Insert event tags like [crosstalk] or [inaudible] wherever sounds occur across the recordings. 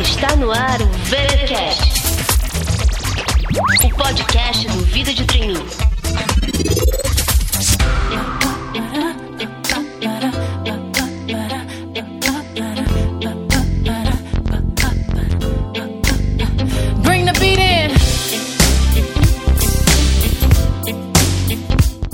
Está no ar o VeraCast, o podcast do Vida de in.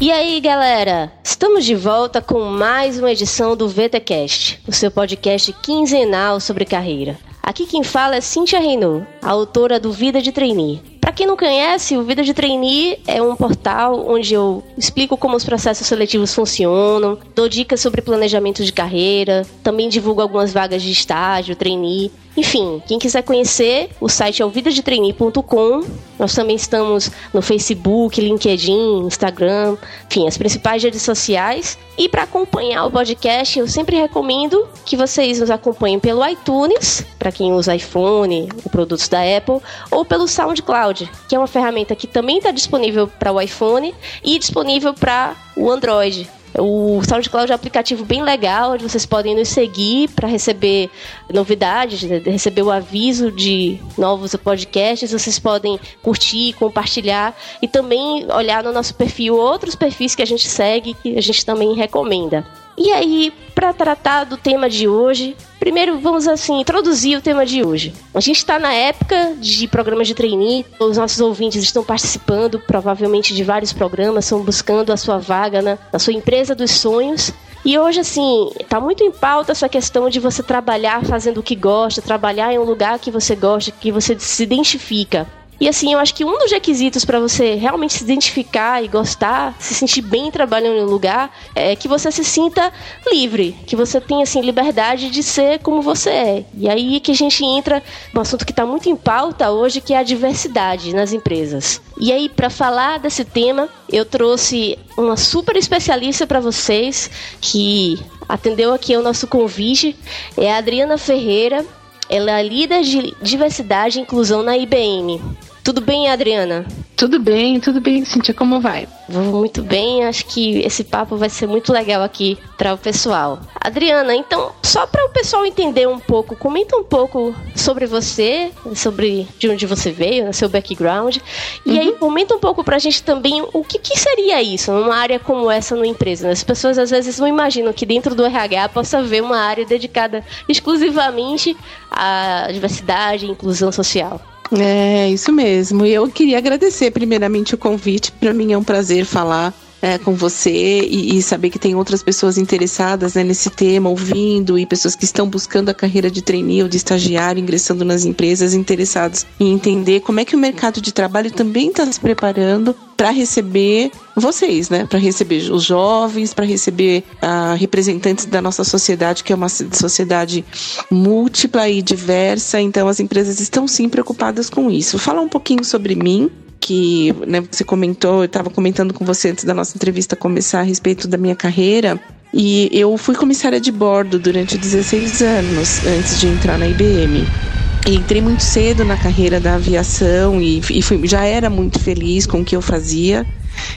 E aí, galera? Estamos de volta com mais uma edição do VTcast, o seu podcast quinzenal sobre carreira. Aqui quem fala é Cintia Renault, autora do Vida de Trainee. Para quem não conhece, o Vida de Trainee é um portal onde eu explico como os processos seletivos funcionam, dou dicas sobre planejamento de carreira, também divulgo algumas vagas de estágio, trainee. Enfim, quem quiser conhecer, o site é o vidadetrainee.com. Nós também estamos no Facebook, LinkedIn, Instagram, enfim, as principais redes sociais. E para acompanhar o podcast, eu sempre recomendo que vocês nos acompanhem pelo iTunes, para quem usa iPhone ou produtos da Apple, ou pelo SoundCloud, que é uma ferramenta que também está disponível para o iPhone e disponível para o Android. O SoundCloud é um aplicativo bem legal, onde vocês podem nos seguir para receber novidades, né, receber o aviso de novos podcasts. Vocês podem curtir, compartilhar e também olhar no nosso perfil outros perfis que a gente segue, que a gente também recomenda. E aí, para tratar do tema de hoje, primeiro vamos assim introduzir o tema de hoje. A gente está na época de programas de trainee, os nossos ouvintes estão participando provavelmente de vários programas, estão buscando a sua vaga na, na sua empresa dos sonhos. E hoje, assim, tá muito em pauta essa questão de você trabalhar fazendo o que gosta, trabalhar em um lugar que você gosta, que você se identifica. E assim, eu acho que um dos requisitos para você realmente se identificar e gostar, se sentir bem trabalhando um lugar, é que você se sinta livre, que você tenha assim liberdade de ser como você é. E aí que a gente entra no assunto que está muito em pauta hoje, que é a diversidade nas empresas. E aí para falar desse tema, eu trouxe uma super especialista para vocês que atendeu aqui ao nosso convite, é a Adriana Ferreira. Ela é líder de diversidade e inclusão na IBM. Tudo bem, Adriana? Tudo bem, tudo bem, Cintia, como vai? Vou muito bem, acho que esse papo vai ser muito legal aqui para o pessoal. Adriana, então, só para o pessoal entender um pouco, comenta um pouco sobre você, sobre de onde você veio, né, seu background, e uhum. aí comenta um pouco para a gente também o que, que, seria isso, numa área como essa numa empresa. Né? As pessoas às vezes não imaginam que dentro do RH possa haver uma área dedicada exclusivamente à diversidade e inclusão social. É, isso mesmo. E eu queria agradecer primeiramente o convite. Para mim é um prazer falar é, com você e, e, saber que tem outras pessoas interessadas né, nesse tema, ouvindo, e pessoas que estão buscando a carreira de trainee ou de estagiário, ingressando nas empresas, interessados em entender como é que o mercado de trabalho também está se preparando para receber vocês, né? Para receber os jovens, para receber uh, representantes da nossa sociedade, que é uma sociedade múltipla e diversa. Então, as empresas estão sim preocupadas com isso. Vou falar um pouquinho sobre mim que né, você comentou, eu estava comentando com você antes da nossa entrevista começar a respeito da minha carreira. E eu fui comissária de bordo durante 16 anos antes de entrar na IBM. Entrei muito cedo na carreira da aviação e, e fui, já era muito feliz com o que eu fazia.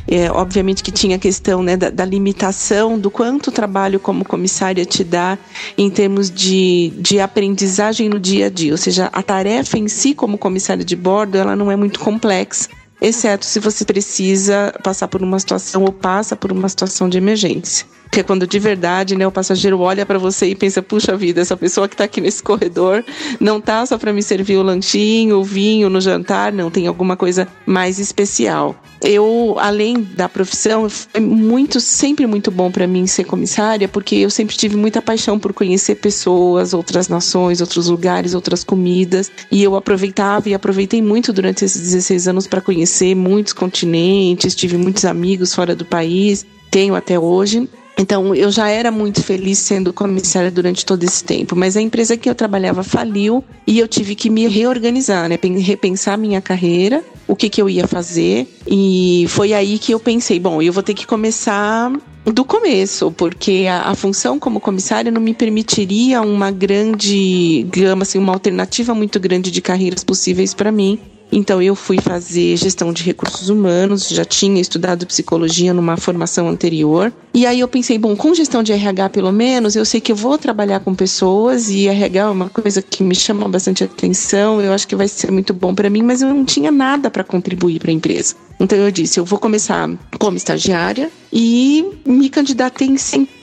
É, obviamente que tinha a questão né, da, da, limitação do quanto o trabalho como comissária te dá em termos de, de aprendizagem no dia a dia. Ou seja, a tarefa em si como comissária de bordo ela não é muito complexa, exceto se você precisa passar por uma situação ou passa por uma situação de emergência. Que é quando de verdade, né, o passageiro olha para você e pensa: puxa vida, essa pessoa que está aqui nesse corredor não tá só para me servir o lanchinho, o vinho no jantar, não, tem alguma coisa mais especial. Eu, além da profissão, foi muito, sempre muito bom para mim ser comissária, porque eu sempre tive muita paixão por conhecer pessoas, outras nações, outros lugares, outras comidas, e eu aproveitava e aproveitei muito durante esses 16 anos para conhecer muitos continentes, tive muitos amigos fora do país, tenho até hoje. Então, eu já era muito feliz sendo comissária durante todo esse tempo, mas a empresa que eu trabalhava faliu e eu tive que me reorganizar, né? repensar minha carreira, o que, que eu ia fazer, e foi aí que eu pensei: bom, eu vou ter que começar do começo, porque a, a, função como comissária não me permitiria uma grande gama, assim, uma alternativa muito grande de carreiras possíveis para mim Então eu fui fazer gestão de recursos humanos, já tinha estudado psicologia numa formação anterior. E aí eu pensei, bom, com gestão de RH pelo menos, eu sei que eu vou trabalhar com pessoas e RH é uma coisa que me chama bastante atenção, eu acho que vai ser muito bom para mim, mas eu não tinha nada para contribuir para a empresa. Então eu disse, eu vou começar como estagiária e me candidatei em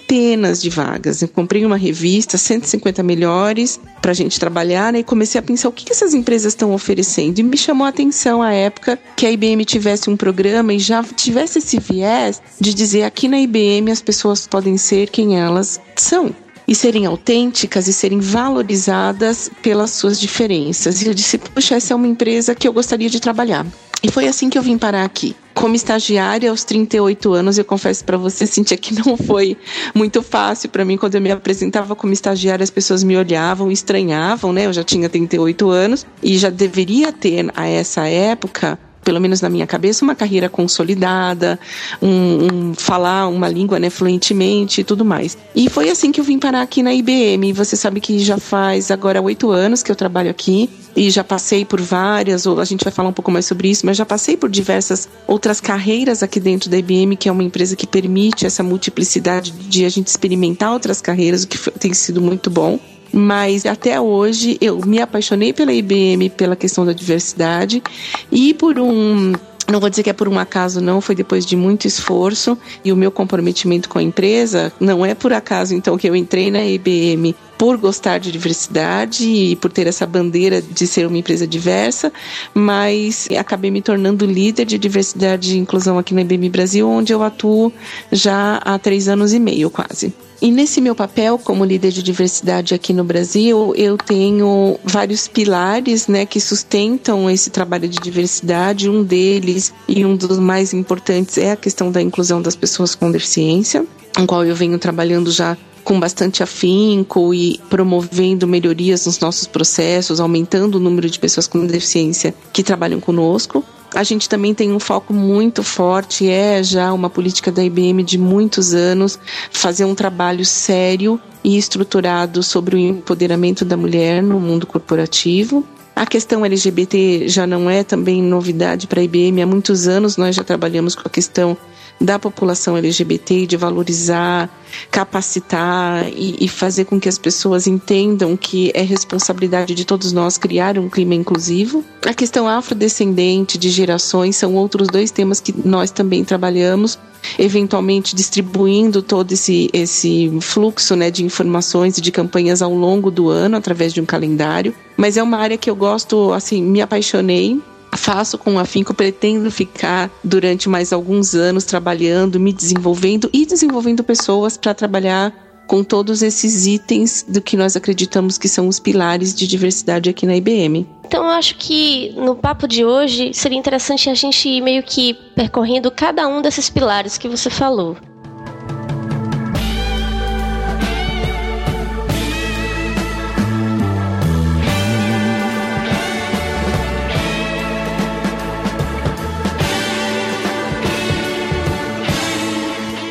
centenas de vagas. Eu comprei uma revista, 150 melhores, para a gente trabalhar, né? E comecei a pensar o que, que essas empresas estão oferecendo. E me chamou a atenção a época que a IBM tivesse um programa e já tivesse esse viés de dizer aqui na IBM as pessoas podem ser quem elas são e serem autênticas e serem valorizadas pelas suas diferenças. E eu disse, puxa, essa é uma empresa que eu gostaria de trabalhar. E foi assim que eu vim parar aqui. Como estagiária aos 38 anos, eu confesso para você, [laughs] Cintia, que não foi muito fácil para mim quando eu me apresentava como estagiária, as pessoas me olhavam, estranhavam, né? Eu já tinha 38 anos e já deveria ter a essa época pelo menos na minha cabeça, uma carreira consolidada, um, um, falar uma língua né, fluentemente e tudo mais. E foi assim que eu vim parar aqui na IBM. Você sabe que já faz agora oito anos que eu trabalho aqui e já passei por várias, ou a gente vai falar um pouco mais sobre isso, mas já passei por diversas outras carreiras aqui dentro da IBM, que é uma empresa que permite essa multiplicidade de a gente experimentar outras carreiras, o que tem sido muito bom. Mas até hoje eu me apaixonei pela IBM pela questão da diversidade e por um não vou dizer que é por um acaso, não, foi depois de muito esforço e o meu comprometimento com a empresa. Não é por acaso, então, que eu entrei na IBM por gostar de diversidade e por ter essa bandeira de ser uma empresa diversa, mas acabei me tornando líder de diversidade e inclusão aqui na IBM Brasil, onde eu atuo já há três anos e meio quase. E nesse meu papel como líder de diversidade aqui no Brasil, eu tenho vários pilares, né, que sustentam esse trabalho de diversidade. Um deles e um dos mais importantes é a questão da inclusão das pessoas com deficiência, com qual eu venho trabalhando já com bastante afinco e promovendo melhorias nos nossos processos, aumentando o número de pessoas com deficiência que trabalham conosco. A gente também tem um foco muito forte, é já uma política da IBM de muitos anos, fazer um trabalho sério e estruturado sobre o empoderamento da mulher no mundo corporativo. A questão LGBT já não é também novidade para a IBM. Há muitos anos nós já trabalhamos com a questão da população LGBT, de valorizar, capacitar e, e, fazer com que as pessoas entendam que é responsabilidade de todos nós criar um clima inclusivo. A questão afrodescendente de gerações são outros dois temas que nós também trabalhamos, eventualmente distribuindo todo esse, esse fluxo né, de informações e de campanhas ao longo do ano através de um calendário. Mas é uma área que eu gosto, assim, me apaixonei faço com afinco, pretendo ficar durante mais alguns anos trabalhando, me desenvolvendo e desenvolvendo pessoas para trabalhar com todos esses itens do que nós acreditamos que são os pilares de diversidade aqui na IBM. Então eu acho que no papo de hoje seria interessante a gente ir meio que percorrendo cada um desses pilares que você falou.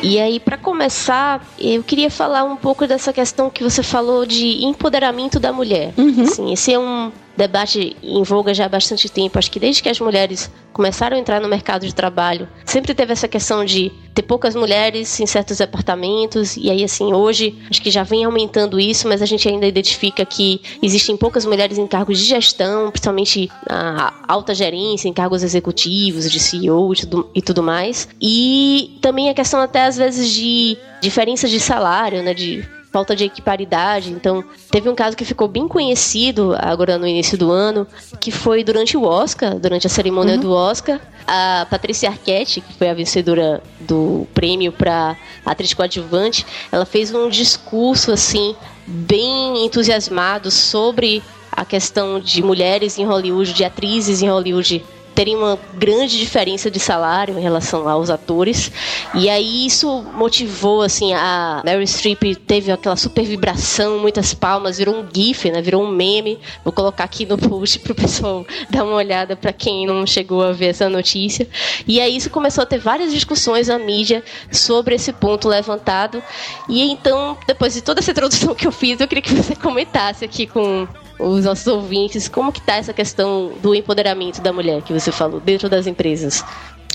E aí, para começar, eu queria falar um pouco dessa questão que você falou de empoderamento da mulher. Uhum. Assim, esse é um debate em voga já há bastante tempo. Acho que desde que as mulheres começaram a entrar no mercado de trabalho, sempre teve essa questão de ter poucas mulheres em certos departamentos. E aí, assim, hoje acho que já vem aumentando isso, mas a gente ainda identifica que existem poucas mulheres em cargos de gestão, principalmente na alta gerência, em cargos executivos, de CEO e tudo, e tudo mais. E também a questão até às vezes de diferença de salário, né? De falta de equiparidade. Então, teve um caso que ficou bem conhecido agora no início do ano, que foi durante o Oscar, durante a cerimônia uhum. do Oscar, a Patrícia Arquette, que foi a vencedora do prêmio para atriz coadjuvante, ela fez um discurso assim bem entusiasmado sobre a questão de mulheres em Hollywood, de atrizes em Hollywood terem uma grande diferença de salário em relação aos atores. E aí isso motivou, assim, a Mary Streep teve aquela super vibração, muitas palmas, virou um gif, né? Virou um meme. Vou colocar aqui no post pro pessoal [laughs] dar uma olhada para quem não chegou a ver essa notícia. E aí isso começou a ter várias discussões na mídia sobre esse ponto levantado. E então, depois de toda essa introdução [laughs] que eu fiz, eu queria que você comentasse aqui com os nossos ouvintes como que tá essa questão do empoderamento da mulher que você falou dentro das empresas.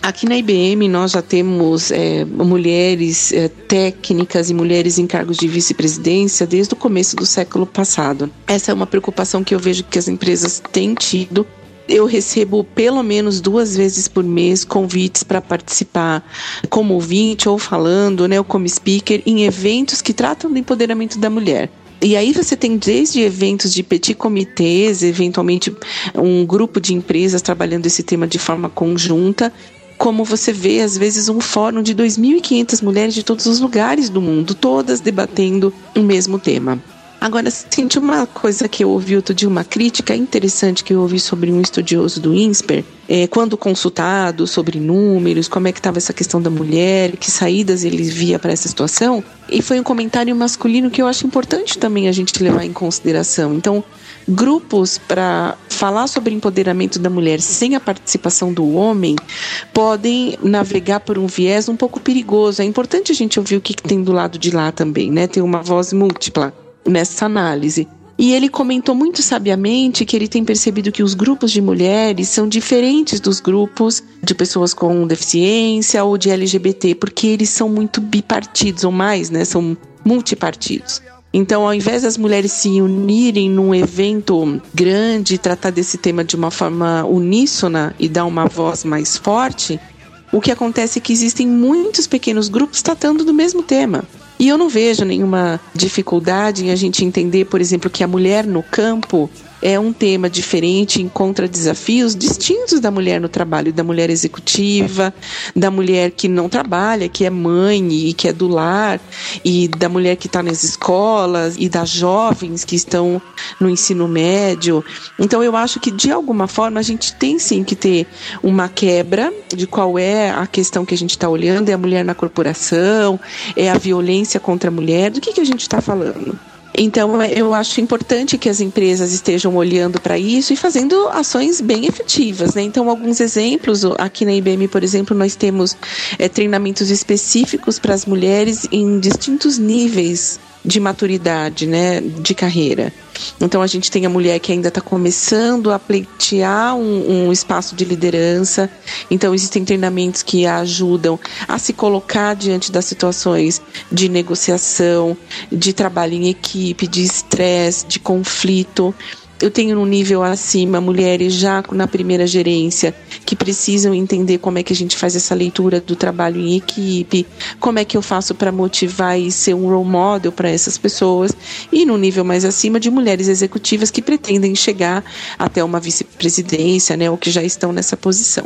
Aqui na IBM nós já temos é, mulheres é, técnicas e mulheres em cargos de vice-presidência desde o começo do século passado. Essa é uma preocupação que eu vejo que as empresas têm tido eu recebo pelo menos duas vezes por mês convites para participar como ouvinte ou falando, né, ou como speaker em eventos que tratam do empoderamento da mulher. E aí você tem desde eventos de petit comitês, eventualmente um grupo de empresas trabalhando esse tema de forma conjunta, como você vê às vezes um fórum de 2.500 mulheres de todos os lugares do mundo, todas debatendo o mesmo tema. Agora, senti uma coisa que eu ouvi outro dia, uma crítica interessante que eu ouvi sobre um estudioso do INSPER, é, quando consultado sobre números, como é que estava essa questão da mulher, que saídas ele via para essa situação, e foi um comentário masculino que eu acho importante também a gente levar em consideração. Então, grupos para falar sobre empoderamento da mulher sem a participação do homem podem navegar por um viés um pouco perigoso. É importante a gente ouvir o que, que tem do lado de lá também, né? Ter uma voz múltipla nessa análise. E ele comentou muito sabiamente que ele tem percebido que os grupos de mulheres são diferentes dos grupos de pessoas com deficiência ou de LGBT, porque eles são muito bipartidos ou mais, né? São multipartidos. Então, ao invés das mulheres se unirem num evento grande, tratar desse tema de uma forma uníssona e dar uma voz mais forte, o que acontece é que existem muitos pequenos grupos tratando do mesmo tema. E eu não vejo nenhuma dificuldade em a gente entender, por exemplo, que a mulher no campo é um tema diferente, encontra desafios distintos da mulher no trabalho, da mulher executiva, da mulher que não trabalha, que é mãe e que é do lar, e da mulher que está nas escolas, e das jovens que estão no ensino médio. Então eu acho que de alguma forma a gente tem sim que ter uma quebra de qual é a questão que a gente está olhando, é a mulher na corporação, é a violência contra a mulher, do que, que a gente está falando? Então, eu acho importante que as empresas estejam olhando para isso e fazendo ações bem efetivas. Né? Então, alguns exemplos, aqui na IBM, por exemplo, nós temos é, treinamentos específicos para as mulheres em distintos níveis de maturidade, né, de carreira. Então a gente tem a mulher que ainda está começando a pleitear um, um, espaço de liderança. Então existem treinamentos que a ajudam a se colocar diante das situações de negociação, de trabalho em equipe, de estresse, de conflito eu tenho no nível acima mulheres já na primeira gerência que precisam entender como é que a gente faz essa leitura do trabalho em equipe, como é que eu faço para motivar e ser um role model para essas pessoas, e no nível mais acima de mulheres executivas que pretendem chegar até uma vice-presidência, né, ou que já estão nessa posição.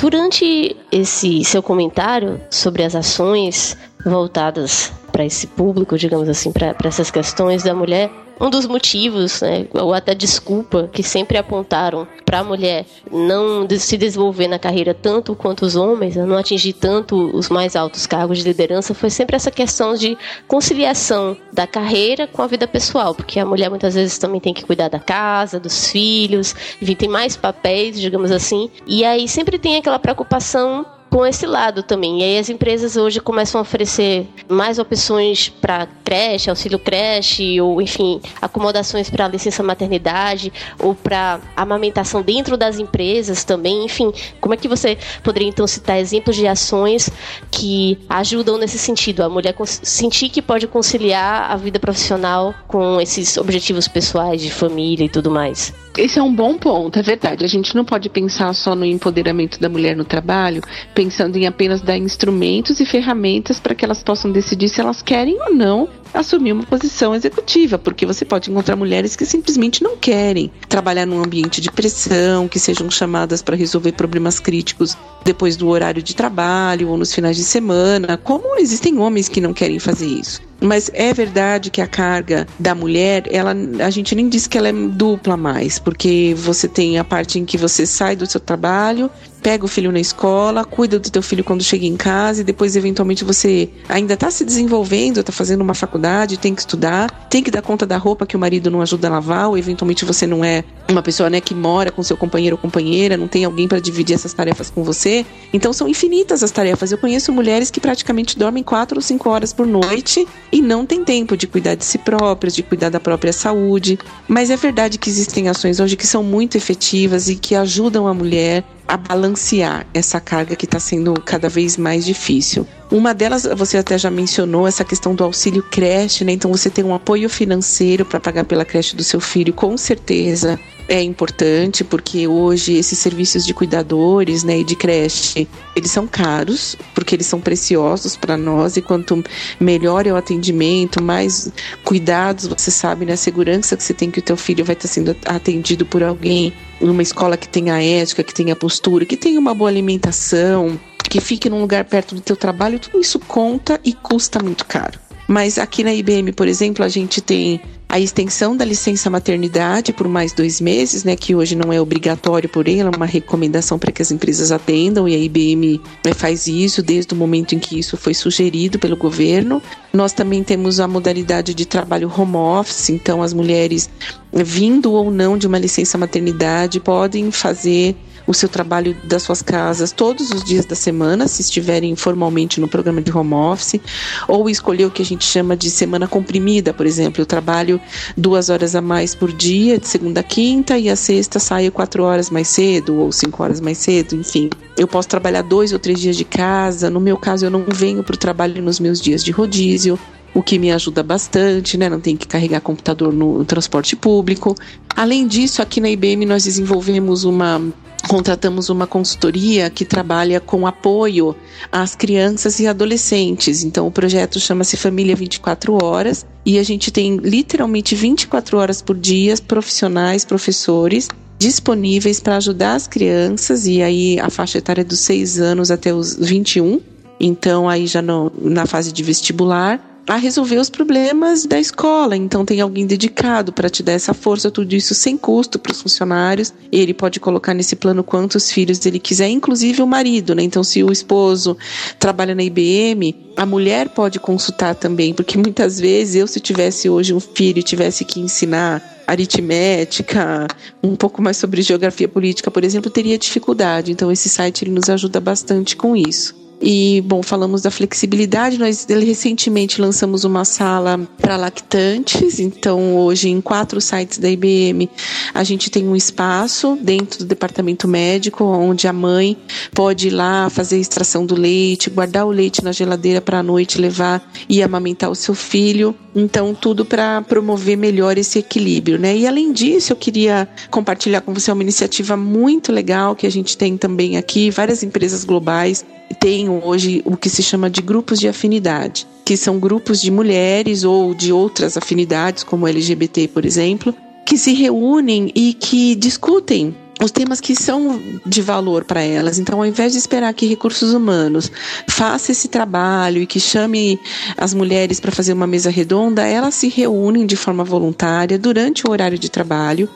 Durante esse seu comentário sobre as ações voltadas para esse público, digamos assim, para essas questões da mulher, um dos motivos, né, ou até desculpa, que sempre apontaram para a mulher não se desenvolver na carreira tanto quanto os homens, né, não atingir tanto os mais altos cargos de liderança, foi sempre essa questão de conciliação da carreira com a vida pessoal, porque a mulher muitas vezes também tem que cuidar da casa, dos filhos, enfim, tem mais papéis, digamos assim, e aí sempre tem aquela preocupação com esse lado também. E aí as empresas hoje começam a oferecer mais opções para creche, auxílio creche, ou enfim, acomodações para licença maternidade, ou para amamentação dentro das empresas também. Enfim, como é que você poderia então citar exemplos de ações que ajudam nesse sentido? A mulher sentir que pode conciliar a vida profissional com esses objetivos pessoais de família e tudo mais. Esse é um bom ponto, é verdade. A gente não pode pensar só no empoderamento da mulher no trabalho, pensando em apenas dar instrumentos e ferramentas para que elas possam decidir se elas querem ou não assumir uma posição executiva, porque você pode encontrar mulheres que simplesmente não querem trabalhar num ambiente de pressão, que sejam chamadas para resolver problemas críticos depois do horário de trabalho ou nos finais de semana, como existem homens que não querem fazer isso. Mas é verdade que a carga da mulher, ela, a gente nem diz que ela é dupla mais, porque você tem a parte em que você sai do seu trabalho, pega o filho na escola, cuida do teu filho quando chega em casa e depois eventualmente você ainda está se desenvolvendo, está fazendo uma faculdade, tem que estudar, tem que dar conta da roupa que o marido não ajuda a lavar ou eventualmente você não é uma pessoa né, que mora com seu companheiro ou companheira, não tem alguém para dividir essas tarefas com você. Então são infinitas as tarefas. Eu conheço mulheres que praticamente dormem quatro ou cinco horas por noite e não tem tempo de cuidar de si próprias, de cuidar da própria saúde. Mas é verdade que existem ações hoje que são muito efetivas e que ajudam a mulher a balancear essa carga que está sendo cada vez mais difícil. Uma delas, você até já mencionou, essa questão do auxílio creche, né? Então você tem um apoio financeiro para pagar pela creche do seu filho, com certeza é importante porque hoje esses serviços de cuidadores, né, e de creche, eles são caros porque eles são preciosos para nós e quanto melhor é o atendimento, mais cuidados você sabe, né, a segurança que você tem que o teu filho vai estar sendo atendido por alguém numa escola que tenha ética, que tenha postura, que tenha uma boa alimentação, que fique num lugar perto do teu trabalho, tudo isso conta e custa muito caro. Mas aqui na IBM, por exemplo, a gente tem a extensão da licença maternidade por mais dois meses, né, que hoje não é obrigatório por ela, é uma recomendação para que as empresas atendam e a IBM né, faz isso desde o momento em que isso foi sugerido pelo governo. Nós também temos a modalidade de trabalho home office, então as mulheres vindo ou não de uma licença maternidade podem fazer o seu trabalho das suas casas todos os dias da semana, se estiverem formalmente no programa de home office, ou escolher o que a gente chama de semana comprimida, por exemplo, eu trabalho duas horas a mais por dia, de segunda a quinta, e a sexta saio quatro horas mais cedo, ou cinco horas mais cedo, enfim. Eu posso trabalhar dois ou três dias de casa, no meu caso eu não venho para o trabalho nos meus dias de rodízio, o que me ajuda bastante, né? Não tem que carregar computador no transporte público. Além disso, aqui na IBM nós desenvolvemos uma contratamos uma consultoria que trabalha com apoio às crianças e adolescentes. Então, o projeto chama-se Família 24 Horas e a gente tem literalmente 24 horas por dia profissionais, professores disponíveis para ajudar as crianças e aí a faixa etária é dos 6 anos até os 21. Então, aí já no, na fase de vestibular a resolver os problemas da escola. Então tem alguém dedicado para te dar essa força, tudo isso sem custo para os funcionários. Ele pode colocar nesse plano quantos filhos ele quiser, inclusive o marido, né? Então se o esposo trabalha na IBM, a mulher pode consultar também, porque muitas vezes eu se tivesse hoje um filho e tivesse que ensinar aritmética, um pouco mais sobre geografia política, por exemplo, teria dificuldade. Então esse site ele nos ajuda bastante com isso. E, bom, falamos da flexibilidade. Nós recentemente lançamos uma sala para lactantes. Então, hoje, em quatro sites da IBM, a gente tem um espaço dentro do departamento médico, onde a mãe pode ir lá fazer a extração do leite, guardar o leite na geladeira para a noite levar e amamentar o seu filho. Então, tudo para promover melhor esse equilíbrio, né? E além disso, eu queria compartilhar com você uma iniciativa muito legal que a gente tem também aqui, várias empresas globais têm hoje o que se chama de grupos de afinidade, que são grupos de mulheres ou de outras afinidades, como LGBT, por exemplo, que se reúnem e que discutem os temas que são de valor para elas. Então, ao invés de esperar que recursos humanos faça esse trabalho e que chame as mulheres para fazer uma mesa redonda, elas se reúnem de forma voluntária durante o horário de trabalho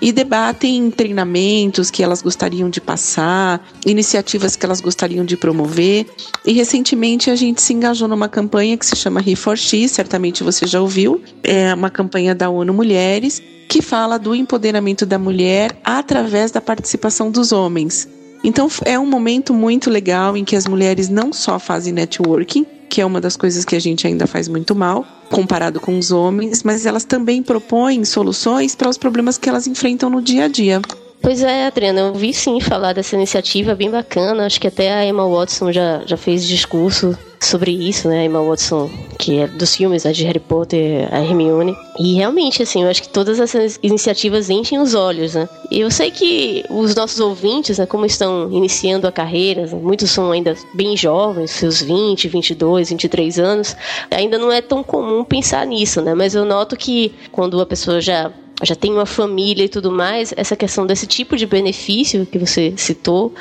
e debatem treinamentos que elas gostariam de passar, iniciativas que elas gostariam de promover. E recentemente a gente se engajou numa campanha que se chama Re4X, certamente você já ouviu, é uma campanha da ONU Mulheres que fala do empoderamento da mulher através da participação dos homens. Então é um momento muito legal em que as mulheres não só fazem networking, que é uma das coisas que a gente ainda faz muito mal, comparado com os homens, mas elas também propõem soluções para os problemas que elas enfrentam no dia a dia. Pois é, Adriana, eu vi sim falar dessa iniciativa bem bacana. Acho que até a Emma Watson já, já fez discurso sobre isso, né? A Emma Watson, que é dos filmes, né, de Harry Potter, a Hermione. E realmente, assim, eu acho que todas essas iniciativas enchem os olhos, né? E eu sei que os nossos ouvintes, né, como estão iniciando a carreira, muitos são ainda bem jovens, seus 20, 22, 23 anos, ainda não é tão comum pensar nisso, né? Mas eu noto que quando a pessoa já já tem uma família e tudo mais, essa questão desse tipo de benefício que você citou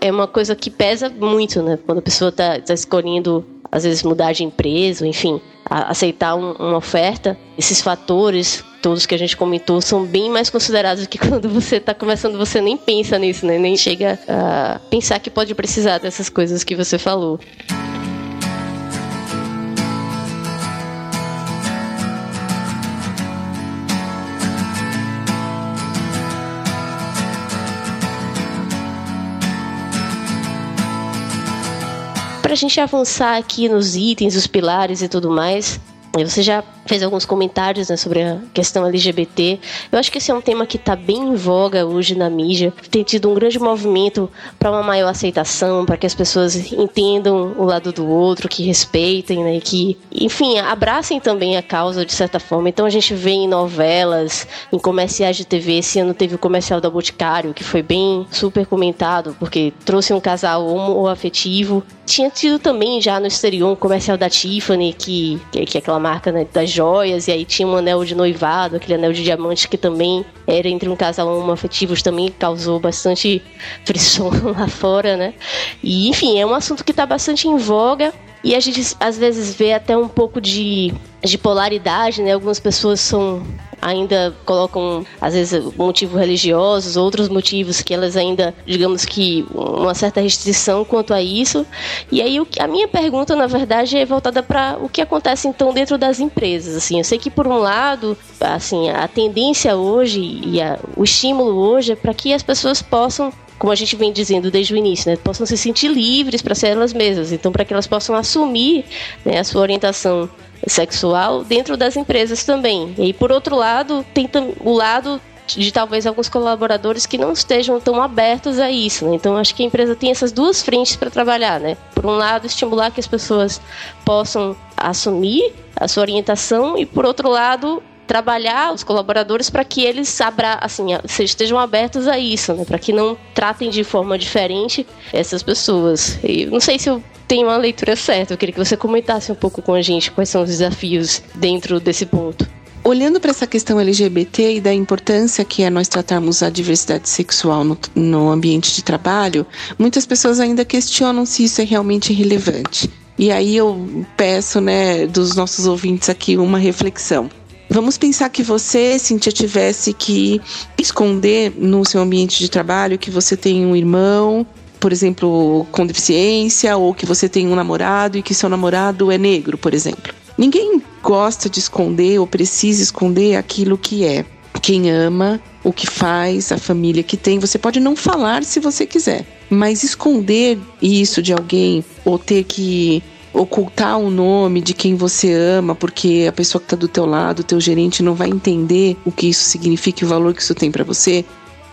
é uma coisa que pesa muito, né? Quando a pessoa está tá escolhendo, às vezes, mudar de empresa, enfim, aceitar um, uma oferta, esses fatores todos que a gente comentou são bem mais considerados do que [laughs] quando você está começando, você nem pensa nisso, né? Nem chega a pensar que pode precisar dessas coisas que você falou. A gente avançar aqui nos itens, os pilares e tudo mais, você já fez alguns comentários né, sobre a questão LGBT. Eu acho que esse é um tema que está bem em voga hoje na mídia. Tem tido um grande movimento para uma maior aceitação, para que as pessoas entendam o lado do outro, que respeitem, né, que, enfim, abracem também a causa de certa forma. Então a gente vê em novelas, em comerciais de TV. Esse ano teve o comercial da Boticário, que foi bem super comentado, porque trouxe um casal homoafetivo. Tinha tido também já no exterior um comercial da Tiffany, que, que é aquela marca né, das joias, e aí tinha um anel de noivado, aquele anel de diamante que também era entre um casal homoafetivos, também causou bastante [laughs] frição lá fora, né? E enfim, é um assunto que está bastante em voga. E a gente às vezes vê até um pouco de, de polaridade, né? Algumas pessoas são ainda colocam, às vezes, motivos religiosos, outros motivos que elas ainda, digamos que, uma certa restrição quanto a isso. E aí, a minha pergunta, na verdade, é voltada para o que acontece, então, dentro das empresas. Assim, eu sei que, por um lado, assim, a tendência hoje e a, o estímulo hoje é para que as pessoas possam como a gente vem dizendo desde o início, né, possam se sentir livres para ser elas mesmas. Então, para que elas possam assumir né, a sua orientação sexual dentro das empresas também. E por outro lado, tem o lado de talvez alguns colaboradores que não estejam tão abertos a isso, né? Então acho que a empresa tem essas duas frentes para trabalhar, né? Por um lado, estimular que as pessoas possam assumir a sua orientação e por outro lado, trabalhar os colaboradores para que eles abra, assim, estejam abertos a isso, né? Para que não tratem de forma diferente essas pessoas. E não sei se eu tem uma leitura certa. Eu queria que você comentasse um pouco com a gente quais são os desafios dentro desse ponto. Olhando para essa questão LGBT e da importância que é nós tratarmos a diversidade sexual no, no ambiente de trabalho, muitas pessoas ainda questionam se isso é realmente relevante. E aí eu peço, né, dos nossos ouvintes aqui uma reflexão. Vamos pensar que você, Cintia, tivesse que esconder no seu ambiente de trabalho que você tem um irmão por exemplo, com deficiência, ou que você tem um namorado e que seu namorado é negro, por exemplo. Ninguém gosta de esconder ou precisa esconder aquilo que é. Quem ama, o que faz, a família que tem, você pode não falar se você quiser, mas esconder isso de alguém ou ter que ocultar o nome de quem você ama, porque a pessoa que está do teu lado, o teu gerente, não vai entender o que isso significa e o valor que isso tem para você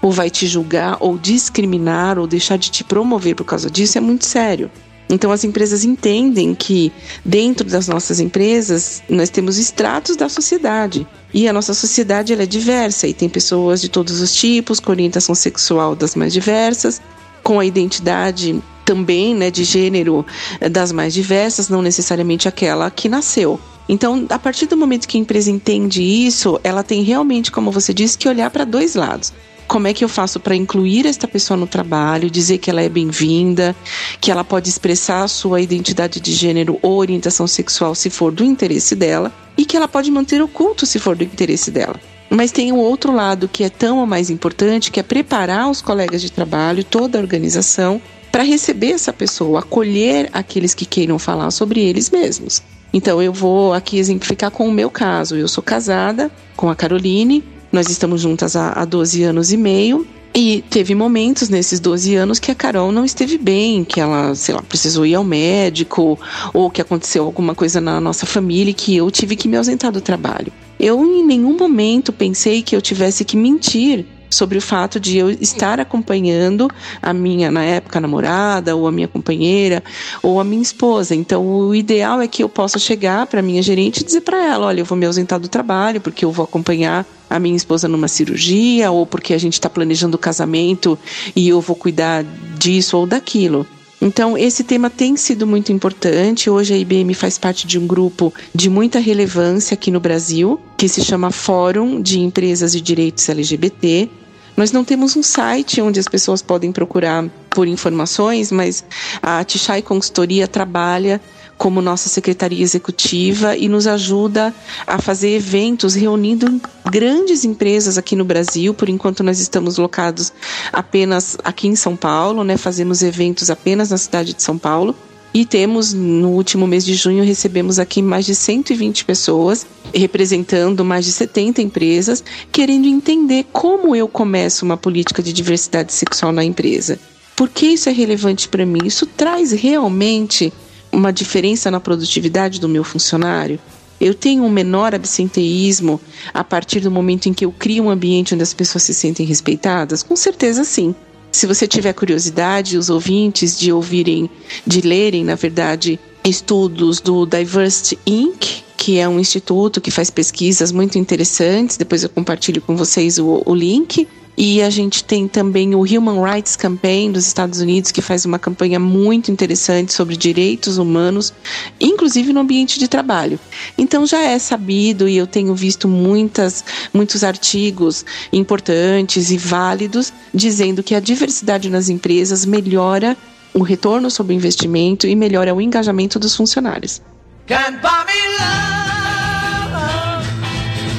ou vai te julgar, ou discriminar, ou deixar de te promover por causa disso, é muito sério. Então as empresas entendem que dentro das nossas empresas nós temos estratos da sociedade e a nossa sociedade ela é diversa e tem pessoas de todos os tipos, com orientação sexual das mais diversas, com a identidade também né, de gênero das mais diversas, não necessariamente aquela que nasceu. Então, a partir do momento que a empresa entende isso, ela tem realmente, como você disse, que olhar para dois lados como é que eu faço para incluir esta pessoa no trabalho, dizer que ela é bem-vinda, que ela pode expressar a sua identidade de gênero ou orientação sexual se for do interesse dela e que ela pode manter oculto se for do interesse dela. Mas tem o outro lado que é tão ou mais importante, que é preparar os colegas de trabalho, toda a organização, para receber essa pessoa, acolher aqueles que queiram falar sobre eles mesmos. Então eu vou aqui exemplificar com o meu caso. Eu sou casada com a Caroline, nós estamos juntas há, há 12 anos e meio. E teve momentos nesses 12 anos que a Carol não esteve bem, que ela, sei lá, precisou ir ao médico, ou que aconteceu alguma coisa na nossa família que eu tive que me ausentar do trabalho. Eu em nenhum momento pensei que eu tivesse que mentir sobre o fato de eu estar acompanhando a minha, na época, namorada, ou a minha companheira, ou a minha esposa. Então, o ideal é que eu possa chegar para a minha gerente e dizer para ela: olha, eu vou me ausentar do trabalho porque eu vou acompanhar a minha esposa numa cirurgia, ou porque a gente está planejando o casamento e eu vou cuidar disso ou daquilo. Então, esse tema tem sido muito importante. Hoje a IBM faz parte de um grupo de muita relevância aqui no Brasil, que se chama Fórum de Empresas de Direitos LGBT. Nós não temos um site onde as pessoas podem procurar por informações, mas a Tichai Consultoria trabalha como nossa secretaria executiva e nos ajuda a fazer eventos reunindo grandes empresas aqui no Brasil. Por enquanto nós estamos locados apenas aqui em São Paulo, né? Fazemos eventos apenas na cidade de São Paulo. E temos, no último mês de junho, recebemos aqui mais de 120 pessoas, representando mais de 70 empresas, querendo entender como eu começo uma política de diversidade sexual na empresa. Por que isso é relevante para mim? Isso traz realmente uma diferença na produtividade do meu funcionário? Eu tenho um menor absenteísmo a partir do momento em que eu crio um ambiente onde as pessoas se sentem respeitadas? Com certeza sim. Se você tiver curiosidade, os ouvintes de ouvirem, de lerem, na verdade, estudos do Diversity Inc., que é um instituto que faz pesquisas muito interessantes, depois eu compartilho com vocês o, o link. E a gente tem também o Human Rights Campaign dos Estados Unidos, que faz uma campanha muito interessante sobre direitos humanos, inclusive no ambiente de trabalho. Então já é sabido e eu tenho visto muitas, muitos artigos importantes e válidos dizendo que a diversidade nas empresas melhora o retorno sobre o investimento e melhora o engajamento dos funcionários. Can't buy me love,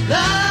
love.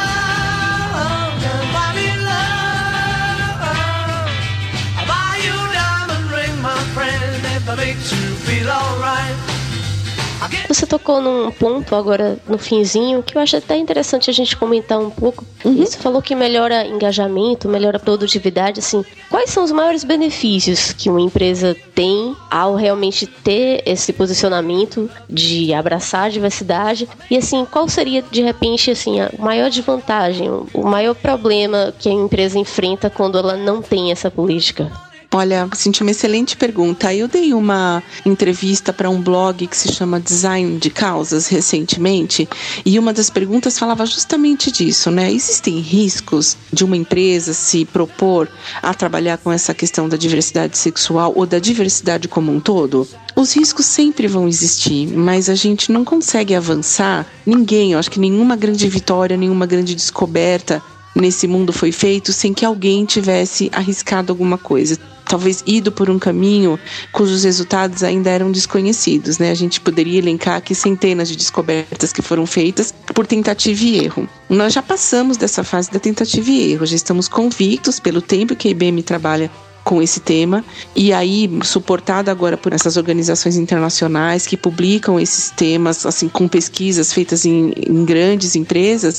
Você tocou num ponto agora no finzinho que eu acho até interessante a gente comentar um pouco. Uhum. Você falou que melhora engajamento, melhora produtividade, assim. Quais são os maiores benefícios que uma empresa tem ao realmente ter esse posicionamento de abraçar a diversidade? E assim, qual seria de repente assim a maior desvantagem, o maior problema que a empresa enfrenta quando ela não tem essa política? Olha, senti uma excelente pergunta. Eu dei uma entrevista para um blog que se chama Design de Causas recentemente, e uma das perguntas falava justamente disso, né? Existem riscos de uma empresa se propor a trabalhar com essa questão da diversidade sexual ou da diversidade como um todo? Os riscos sempre vão existir, mas a gente não consegue avançar. Ninguém, eu acho que nenhuma grande vitória, nenhuma grande descoberta nesse mundo foi feito sem que alguém tivesse arriscado alguma coisa talvez ido por um caminho cujos resultados ainda eram desconhecidos. Né? A gente poderia elencar aqui centenas de descobertas que foram feitas por tentativa e erro. Nós já passamos dessa fase da tentativa e erro, já estamos convictos pelo tempo que a IBM trabalha com esse tema e aí suportada agora por essas organizações internacionais que publicam esses temas assim com pesquisas feitas em, em, grandes empresas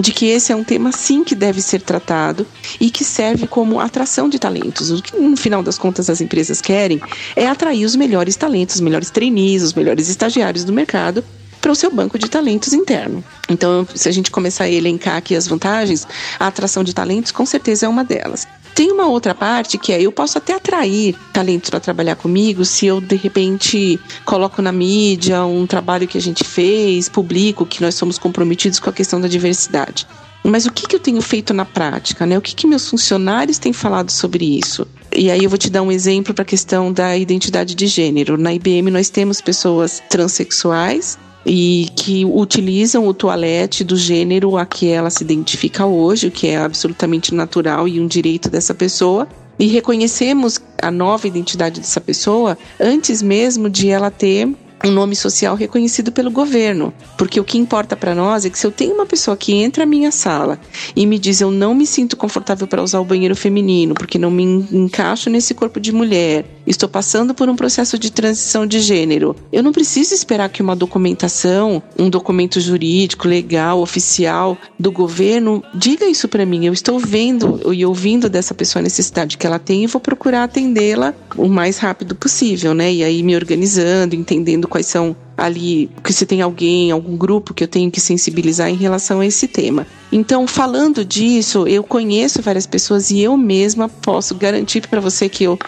de que esse é um tema sim que deve ser tratado e que serve como atração de talentos o que no final das contas as empresas querem é atrair os melhores talentos os melhores trainees os melhores estagiários do mercado para o seu banco de talentos interno. Então, se a gente começar a elencar aqui as vantagens, a atração de talentos com certeza é uma delas. Tem uma outra parte que é eu posso até atrair talentos para trabalhar comigo se eu de repente coloco na mídia um trabalho que a gente fez, publico que nós somos comprometidos com a questão da diversidade. Mas o que, que eu tenho feito na prática? Né? O que, que meus funcionários têm falado sobre isso? E aí eu vou te dar um exemplo para a questão da identidade de gênero. Na IBM nós temos pessoas transexuais e que utilizam o toalete do gênero a que ela se identifica hoje, o que é absolutamente natural e um direito dessa pessoa. E reconhecemos a nova identidade dessa pessoa antes mesmo de ela ter um nome social reconhecido pelo governo. Porque o que importa para nós é que se eu tenho uma pessoa que entra na minha sala e me diz eu não me sinto confortável para usar o banheiro feminino, porque não me encaixo nesse corpo de mulher, estou passando por um processo de transição de gênero, eu não preciso esperar que uma documentação, um documento jurídico, legal, oficial do governo diga isso para mim. Eu estou vendo e ouvindo dessa pessoa a necessidade que ela tem e vou procurar atendê-la o mais rápido possível, né? E aí me organizando, entendendo quais são ali, que se tem alguém, algum grupo que eu tenho que sensibilizar em relação a esse tema. Então, falando disso, eu conheço várias pessoas e eu mesma posso garantir para você que eu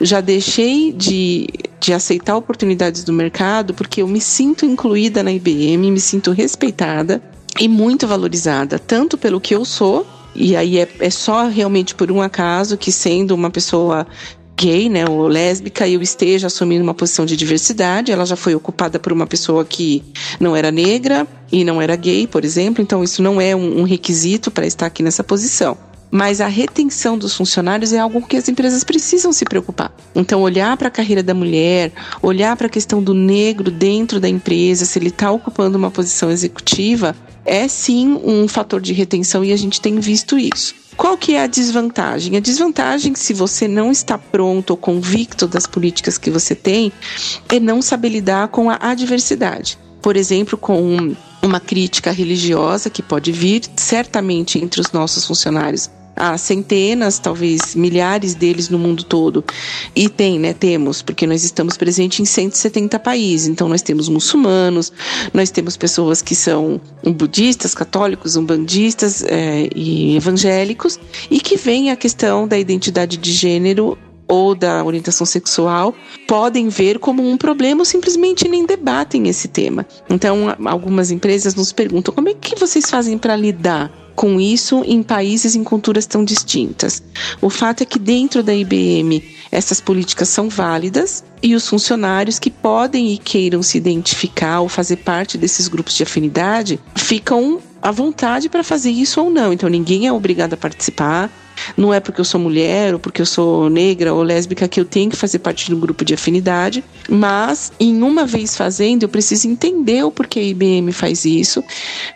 já deixei de, de aceitar oportunidades do mercado porque eu me sinto incluída na IBM, me sinto respeitada e muito valorizada, tanto pelo que eu sou e aí é, é, só realmente por um acaso que sendo uma pessoa gay, né, ou lésbica, eu esteja assumindo uma posição de diversidade. Ela já foi ocupada por uma pessoa que não era negra e não era gay, por exemplo. Então isso não é um, um requisito para estar aqui nessa posição. Mas a retenção dos funcionários é algo que as empresas precisam se preocupar. Então, olhar para a carreira da mulher, olhar para a questão do negro dentro da empresa, se ele está ocupando uma posição executiva, é sim um fator de retenção e a gente tem visto isso. Qual que é a desvantagem? A desvantagem, se você não está pronto ou convicto das políticas que você tem, é não saber lidar com a adversidade. Por exemplo, com uma crítica religiosa que pode vir certamente entre os nossos funcionários há centenas, talvez milhares deles no mundo todo. E tem, né? Temos, porque nós estamos presentes em 170 países. Então nós temos muçulmanos, nós temos pessoas que são budistas, católicos, umbandistas é, e evangélicos, e que vem a questão da identidade de gênero ou da orientação sexual podem ver como um problema ou simplesmente nem debatem esse tema. Então, algumas empresas nos perguntam como é que vocês fazem para lidar com isso em países em culturas tão distintas. O fato é que dentro da IBM essas políticas são válidas e os funcionários que podem e queiram se identificar ou fazer parte desses grupos de afinidade ficam à vontade para fazer isso ou não. Então ninguém é obrigado a participar. Não é porque eu sou mulher ou porque eu sou negra ou lésbica que eu tenho que fazer parte de um grupo de afinidade, mas em uma vez fazendo, eu preciso entender o porquê a IBM faz isso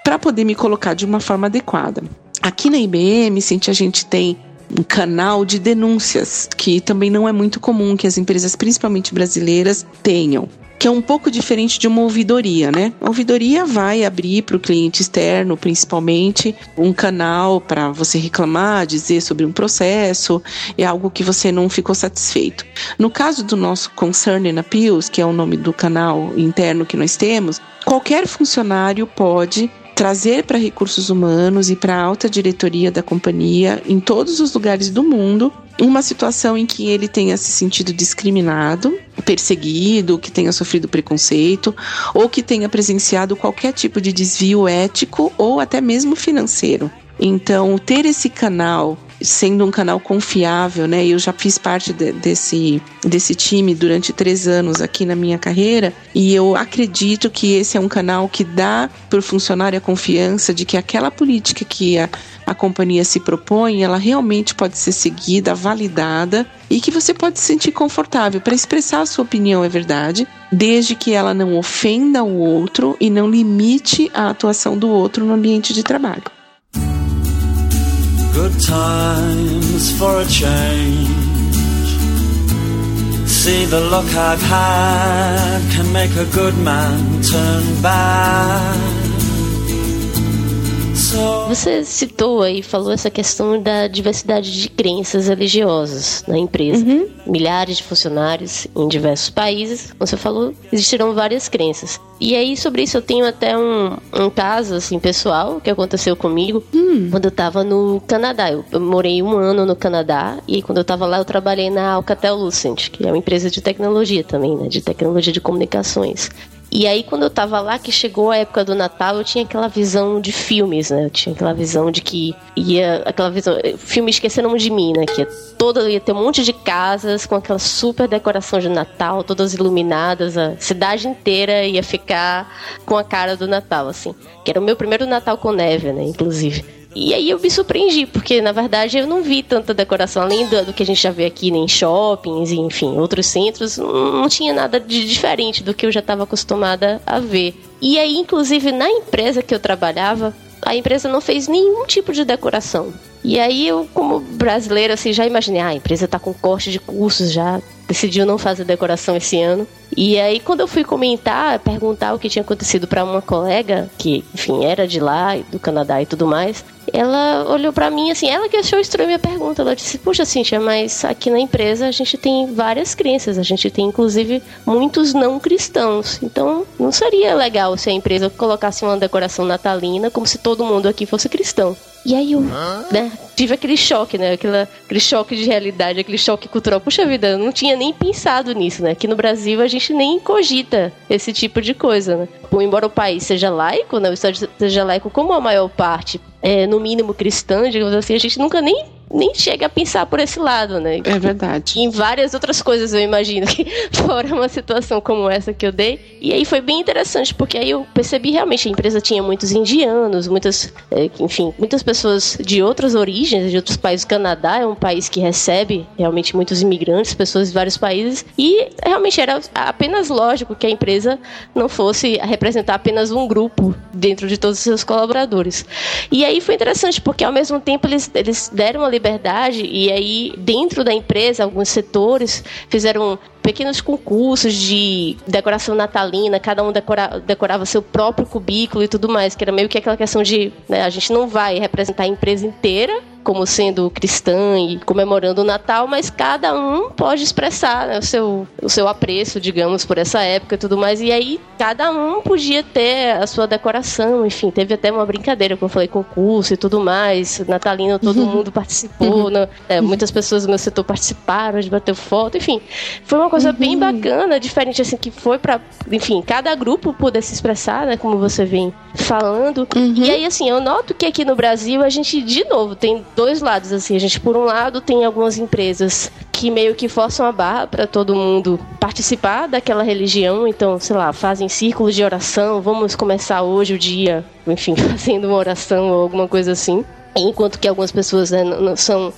para poder me colocar de uma forma adequada. Aqui na IBM, Cintia, a gente tem um canal de denúncias, que também não é muito comum que as empresas, principalmente brasileiras, tenham que é um pouco diferente de uma ouvidoria, né? A ouvidoria vai abrir para o cliente externo, principalmente, um canal para você reclamar, dizer sobre um processo, é algo que você não ficou satisfeito. No caso do nosso Concern and Appeals, que é o nome do canal interno que nós temos, qualquer funcionário pode trazer para recursos humanos e para a alta diretoria da companhia em todos os lugares do mundo uma situação em que ele tenha se sentido discriminado, perseguido, que tenha sofrido preconceito ou que tenha presenciado qualquer tipo de desvio ético ou até mesmo financeiro. Então, ter esse canal sendo um canal confiável, né? Eu já fiz parte de, desse, desse time durante três anos aqui na minha carreira e eu acredito que esse é um canal que dá para o funcionário a confiança de que aquela política que a, a companhia se propõe, ela realmente pode ser seguida, validada e que você pode se sentir confortável para expressar a sua opinião, é verdade, desde que ela não ofenda o outro e não limite a atuação do outro no ambiente de trabalho. Good times for a change. See the luck I've had can make a good man turn bad. Você citou aí, falou essa questão da diversidade de crenças religiosas na empresa. Uhum. Milhares de funcionários em diversos países. Você falou, existirão várias crenças. E aí, sobre isso, eu tenho até um, um caso, assim, pessoal, que aconteceu comigo hum. quando eu tava no Canadá. Eu, eu, morei um ano no Canadá e quando eu tava lá, eu trabalhei na Alcatel Lucent, que é uma empresa de tecnologia também, né? De tecnologia de comunicações. E aí, quando eu tava lá, que chegou a época do Natal, eu tinha aquela visão de filmes, né? Eu tinha aquela visão de que ia. Aquela visão. Filme Esqueceram de Mim, né? Que toda, ia ter um monte de casas com aquela super decoração de Natal, todas iluminadas, a cidade inteira ia ficar com a cara do Natal, assim. Que era o meu primeiro Natal com neve, né? Inclusive. E aí eu me surpreendi, porque na verdade eu não vi tanta decoração, além do, que a gente já vê aqui em shoppings, e, enfim, outros centros, não tinha nada de diferente do que eu já estava acostumada a ver. E aí, inclusive, na empresa que eu trabalhava, a empresa não fez nenhum tipo de decoração. E aí eu, como brasileira, assim, já imaginei, ah, a empresa tá com corte de custos, já decidiu não fazer decoração esse ano. E aí, quando eu fui comentar, perguntar o que tinha acontecido para uma colega, que, enfim, era de lá, do Canadá e tudo mais, ela olhou para mim assim, ela que achou estranha minha pergunta. Ela disse: Puxa, Cintia, mas aqui na empresa a gente tem várias crenças, a gente tem inclusive muitos não cristãos. Então não seria legal se a empresa colocasse uma decoração natalina como se todo mundo aqui fosse cristão. E aí eu né, tive aquele choque, né? Aquele, aquele choque de realidade, aquele choque cultural. Puxa vida, eu não tinha nem pensado nisso, né? Aqui no Brasil a gente nem cogita esse tipo de coisa, né? Bom, embora o país seja laico, né? O Estado seja laico como a maior parte, é, no mínimo cristã, digamos assim, a gente nunca nem nem chega a pensar por esse lado, né? É verdade. Em várias outras coisas eu imagino que [laughs] fora uma situação como essa que eu dei. E aí foi bem interessante, porque aí eu percebi realmente a empresa tinha muitos indianos, muitas, é, enfim, muitas pessoas de outras origens, de outros países. O Canadá é um país que recebe realmente muitos imigrantes, pessoas de vários países. E realmente era apenas lógico que a empresa não fosse representar apenas um grupo dentro de todos os seus colaboradores. E aí foi interessante, porque ao mesmo tempo eles, eles deram a liberdade e aí dentro da empresa alguns setores fizeram pequenos concursos de decoração natalina, cada um decora, decorava seu próprio cubículo e tudo mais, que era meio que aquela questão de né, a gente não vai representar a empresa inteira, como sendo cristã e comemorando o Natal, mas cada um pode expressar né, o, seu, o seu apreço, digamos, por essa época e tudo mais. E aí cada um podia ter a sua decoração, enfim, teve até uma brincadeira, como eu falei, concurso e tudo mais. Natalino, todo uhum. [laughs] mundo participou, uhum. né? é, muitas pessoas do meu setor participaram, de bater foto, enfim. Foi uma coisa uhum. bem bacana, diferente assim, que foi para enfim, cada grupo poder se expressar, né, como você vem falando. Uhum. E aí, assim, eu noto que aqui no Brasil a gente, de novo, tem dois lados, assim. A gente, por um lado, tem algumas empresas que meio que forçam a barra para todo mundo participar daquela religião. Então, sei lá, fazem círculos de oração. Vamos começar hoje o dia, enfim, [laughs] fazendo uma oração ou alguma coisa assim enquanto que algumas pessoas né, são,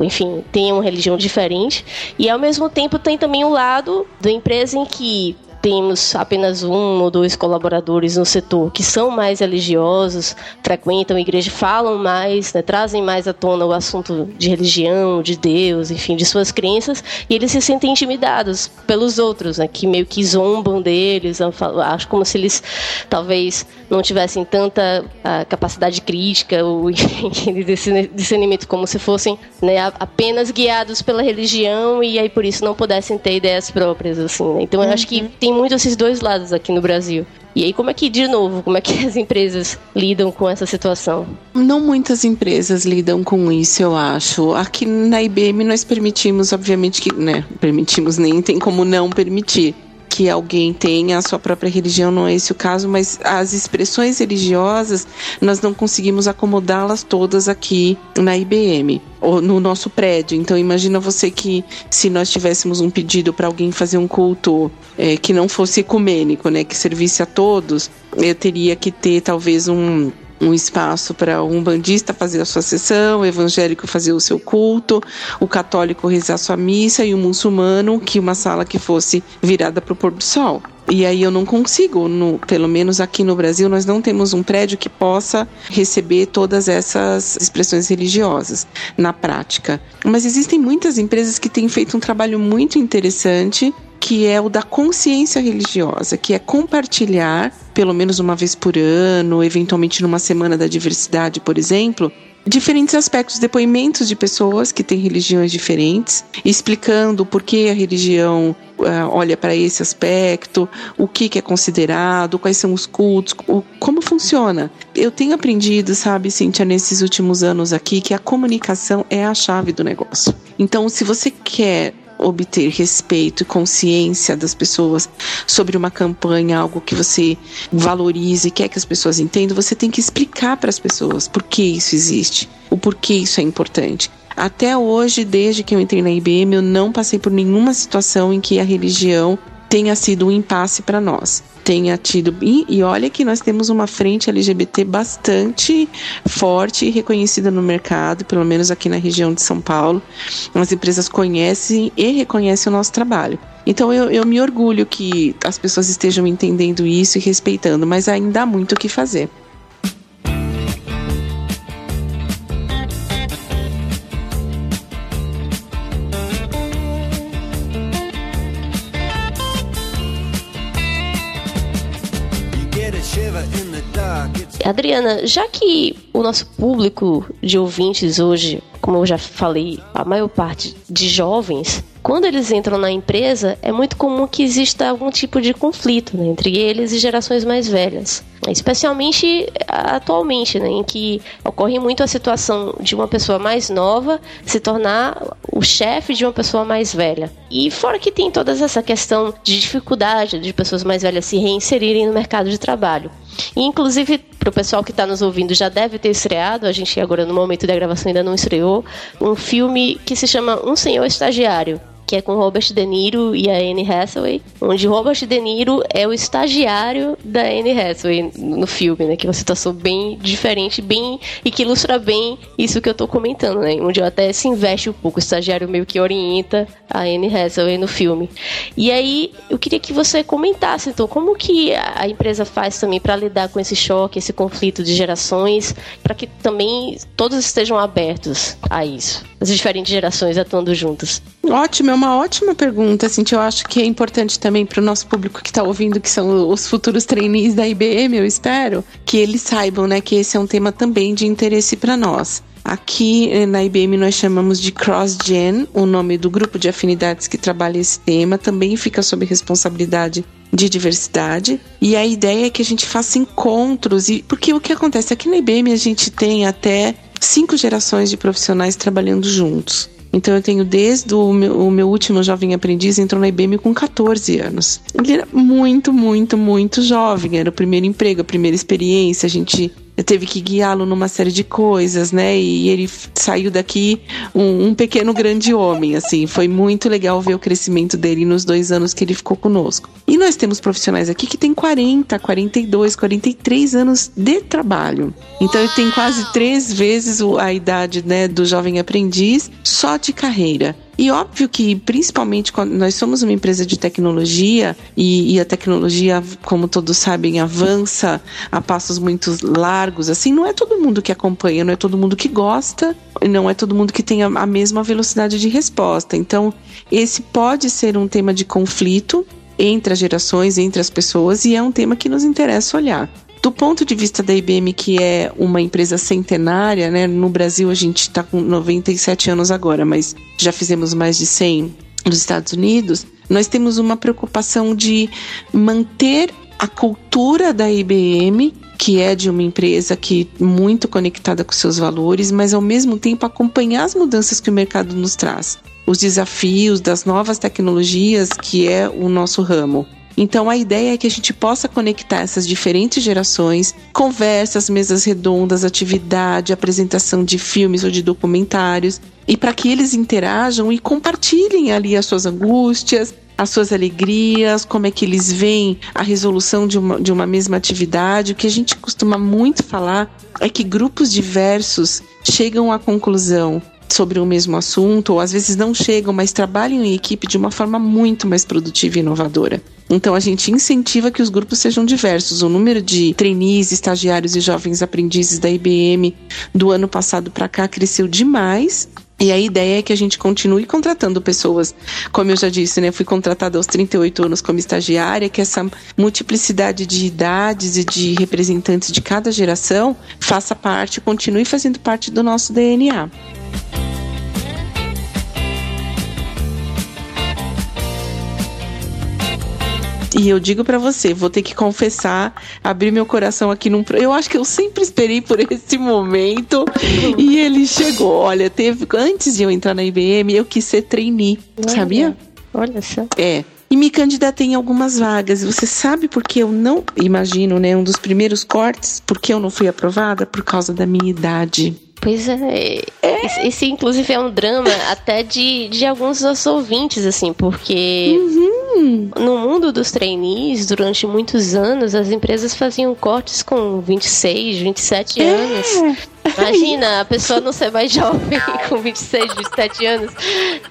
enfim, têm uma religião diferente. E ao mesmo tempo tem também o lado da empresa em que temos apenas um ou dois colaboradores no setor que são mais religiosos, frequentam a igreja, falam mais, né, trazem mais à tona o assunto de religião, de Deus, enfim, de suas crenças, e eles se sentem intimidados pelos outros, né, que meio que zombam deles, acho como se eles talvez não tivessem tanta capacidade crítica ou [laughs] de discernimento como se fossem né, apenas guiados pela religião e aí por isso não pudessem ter ideias próprias assim. Né? Então eu acho que uhum. tem muito esses dois lados aqui no Brasil. E aí, como é que, de novo, como é que [laughs] as empresas lidam com essa situação? Não muitas empresas lidam com isso, eu acho. Aqui na IBM nós permitimos, obviamente que, né, permitimos nem tem como não permitir que alguém tenha a sua própria religião, não é esse o caso, mas as expressões religiosas nós não conseguimos acomodá-las todas aqui na IBM ou no nosso prédio. Então imagina você que se nós tivéssemos um pedido para alguém fazer um culto é, que não fosse ecumênico, né, que servisse a todos, eu teria que ter talvez um um espaço para um bandista fazer a sua sessão, o evangélico fazer o seu culto, o católico rezar sua missa e o muçulmano que uma sala que fosse virada para o pôr do sol. E aí eu não consigo, no, pelo menos aqui no Brasil, nós não temos um prédio que possa receber todas essas expressões religiosas na prática. Mas existem muitas empresas que têm feito um trabalho muito interessante que é o da consciência religiosa, que é compartilhar, pelo menos uma vez por ano, eventualmente numa semana da diversidade, por exemplo, diferentes aspectos, depoimentos de pessoas que têm religiões diferentes, explicando por que a religião uh, olha para esse aspecto, o que, que, é considerado, quais são os cultos, o, como funciona. Eu tenho aprendido, sabe, Cíntia, nesses últimos anos aqui, que a comunicação é a chave do negócio. Então, se você quer obter respeito e consciência das pessoas sobre uma campanha, algo que você valorize e quer que as pessoas entendam, você tem que explicar para as pessoas por que isso existe, o porquê isso é importante. Até hoje, desde que eu entrei na IBM, eu não passei por nenhuma situação em que a religião tenha sido um impasse para nós tenha tido. E, e, olha que nós temos uma frente LGBT bastante forte e reconhecida no mercado, pelo menos aqui na região de São Paulo. As empresas conhecem e reconhecem o nosso trabalho. Então eu, eu me orgulho que as pessoas estejam entendendo isso e respeitando, mas ainda há muito o que fazer. Adriana, já que o nosso público de ouvintes hoje, como eu já falei, a maior parte de jovens, quando eles entram na empresa, é muito comum que exista algum tipo de conflito né, entre eles e gerações mais velhas. Especialmente atualmente, né, em que ocorre muito a situação de uma pessoa mais nova se tornar o chefe de uma pessoa mais velha. E fora que tem toda essa questão de dificuldade de pessoas mais velhas se reinserirem no mercado de trabalho. E, inclusive, para o pessoal que está nos ouvindo, já deve ter estreado, a gente agora no momento da gravação ainda não estreou, um filme que se chama Um Senhor Estagiário que é com Robert De Niro e a Anne Hathaway, onde Robert De Niro é o estagiário da Anne Hathaway no filme, né? Que é uma situação bem diferente, bem e que ilustra bem isso que eu tô comentando, né? Onde até se investe um pouco, o estagiário meio que orienta a Anne Hathaway no filme. E aí, eu queria que você comentasse, então, como que a empresa faz também para lidar com esse choque, esse conflito de gerações, para que também todos estejam abertos a isso, as diferentes gerações atuando juntas. Ótimo, é uma ótima pergunta, assim, eu acho que é importante também para o nosso público que está ouvindo, que são os futuros trainees da IBM, eu espero, que eles saibam, né, que esse é um tema também de interesse para nós. Aqui eh, na IBM nós chamamos de CrossGen, o nome do grupo de afinidades que trabalha esse tema, também fica sob responsabilidade de diversidade. E a ideia é que a gente faça encontros, e porque o que acontece aqui na IBM a gente tem até cinco gerações de profissionais trabalhando juntos. Então eu tenho desde o meu, o meu último jovem aprendiz entrou na IBM com 14 anos. Ele era muito, muito, muito jovem. Era o primeiro emprego, a primeira experiência. A gente teve que guiá-lo numa série de coisas, né? E ele saiu daqui um, um, pequeno grande homem, assim. Foi muito legal ver o crescimento dele nos dois anos que ele ficou conosco. E nós temos profissionais aqui que têm 40, 42, 43 anos de trabalho. Então ele tem quase três vezes a idade né, do jovem aprendiz só de carreira. E óbvio que, principalmente quando nós somos uma empresa de tecnologia e, e, a tecnologia, como todos sabem, avança a passos muito largos, assim, não é todo mundo que acompanha, não é todo mundo que gosta, não é todo mundo que tem a, a mesma velocidade de resposta. Então, esse pode ser um tema de conflito entre as gerações, entre as pessoas, e é um tema que nos interessa olhar. Do ponto de vista da IBM, que é uma empresa centenária, né? No Brasil a gente está com 97 anos agora, mas já fizemos mais de 100 nos Estados Unidos. Nós temos uma preocupação de manter a cultura da IBM, que é de uma empresa que muito conectada com seus valores, mas ao mesmo tempo acompanhar as mudanças que o mercado nos traz, os desafios das novas tecnologias, que é o nosso ramo. Então a ideia é que a gente possa conectar essas diferentes gerações, conversas, mesas redondas, atividade, apresentação de filmes ou de documentários, e para que eles interajam e compartilhem ali as suas angústias, as suas alegrias, como é que eles veem a resolução de uma, de uma mesma atividade. O que a gente costuma muito falar é que grupos diversos chegam à conclusão sobre o mesmo assunto, ou às vezes não chegam, mas trabalham em equipe de uma forma muito mais produtiva e inovadora. Então a gente incentiva que os grupos sejam diversos. O número de trainees, estagiários e jovens aprendizes da IBM do ano passado para cá cresceu demais. E a ideia é que a gente continue contratando pessoas. Como eu já disse, né? Fui contratada aos 38 anos como estagiária, que essa multiplicidade de idades e de representantes de cada geração faça parte, continue fazendo parte do nosso DNA. E eu digo para você, vou ter que confessar, abrir meu coração aqui num. Eu acho que eu sempre esperei por esse momento e ele chegou. Olha, teve antes de eu entrar na IBM, eu quis ser trainee, olha, sabia? Olha só. É. E me candidatei em algumas vagas. Você sabe por que eu não, imagino, né, um dos primeiros cortes, por que eu não fui aprovada? Por causa da minha idade. Pois é. é. Esse, inclusive, é um drama até de, de alguns dos ouvintes, assim, porque uhum. No mundo dos trainees, durante muitos anos, as empresas faziam cortes com 26, 27 é. anos. Imagina, a pessoa não ser mais [laughs] jovem com 26, 27 anos.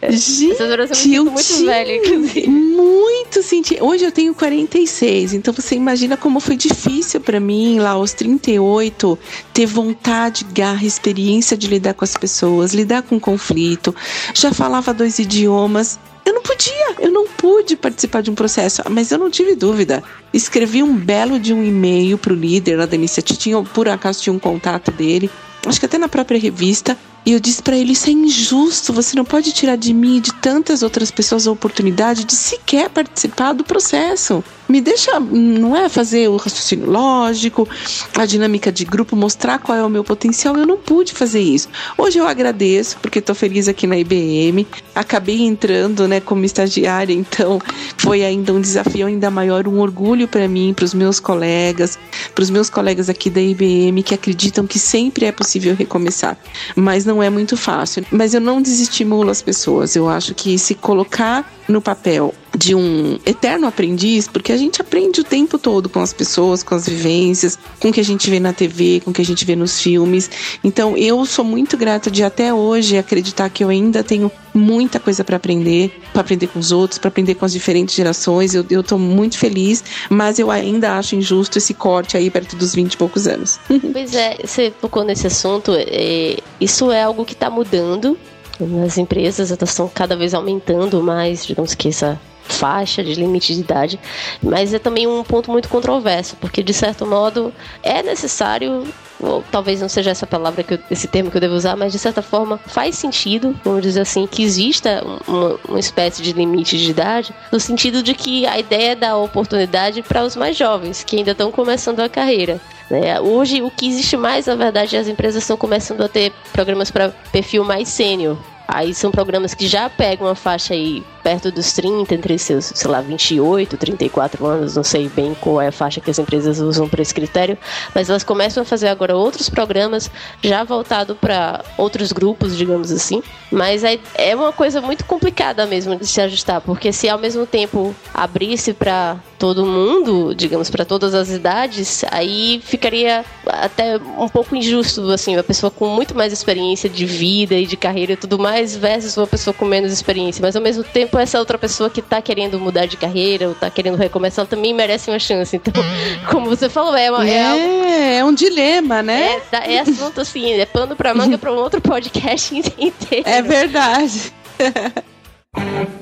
Gente, Essa eu muito tinha velha, inclusive. Muito senti. Hoje eu tenho 46, então você imagina como foi difícil para mim lá aos 38 ter vontade, garra, experiência de lidar com as pessoas, lidar com conflito. Já falava dois idiomas. Eu não podia, eu não pude participar de um processo, mas eu não tive dúvida. Escrevi um belo de um e-mail pro líder lá da iniciativa, tinha, por acaso tinha um contato dele, acho que até na própria revista, e eu disse para ele: Isso é injusto, você não pode tirar de mim e de tantas outras pessoas a oportunidade de sequer participar do processo. Me deixa, não é fazer o raciocínio lógico, a dinâmica de grupo, mostrar qual é o meu potencial. Eu não pude fazer isso. Hoje eu agradeço, porque estou feliz aqui na IBM. Acabei entrando né, como estagiária, então foi ainda um desafio ainda maior, um orgulho para mim, para os meus colegas, para os meus colegas aqui da IBM que acreditam que sempre é possível recomeçar. Mas não é muito fácil. Mas eu não desestimulo as pessoas. Eu acho que se colocar no papel de um eterno aprendiz, porque a gente aprende o tempo todo com as pessoas, com as vivências, com o que a gente vê na TV, com o que a gente vê nos filmes. Então eu sou muito grata de até hoje acreditar que eu ainda tenho muita coisa para aprender, para aprender com os outros, para aprender com as diferentes gerações. Eu, eu tô muito feliz, mas eu ainda acho injusto esse corte aí perto dos 20 e poucos anos. [laughs] Pois é, você tocou nesse assunto, é, isso é algo que está mudando nas empresas, elas estão cada vez aumentando mais, digamos que essa faixa de limite de idade, mas é também um ponto muito controverso, porque de certo modo é necessário ou talvez não seja essa palavra eu, esse termo que eu devo usar, mas de certa forma faz sentido, vamos dizer assim, que exista uma, uma espécie de limite de idade, no sentido de que a ideia é dar oportunidade para os mais jovens, que ainda estão começando a carreira. Né? Hoje, o que existe mais, na verdade, as empresas estão começando a ter programas para perfil mais sênior. Aí são programas que já pegam uma faixa aí perto dos 30, entre seus, sei lá, 28, 34 anos, não sei bem qual é a faixa que as empresas usam para esse critério, mas elas começam a fazer agora outros programas já voltado para outros grupos, digamos assim. Mas é, é uma coisa muito complicada mesmo de se ajustar, porque se ao mesmo tempo abrisse para todo mundo, digamos, para todas as idades, aí ficaria até um pouco injusto, assim, uma pessoa com muito mais experiência de vida e de carreira e tudo mais, versus uma pessoa com menos experiência. Mas ao mesmo tempo, essa outra pessoa que tá querendo mudar de carreira ou tá querendo recomeçar, ela também merece uma chance. Então, [laughs] como você falou, é uma. É, é, algo, é um dilema, né? É, é assunto assim, é pano pra manga pra um outro podcast [laughs] inteiro. É verdade. [laughs]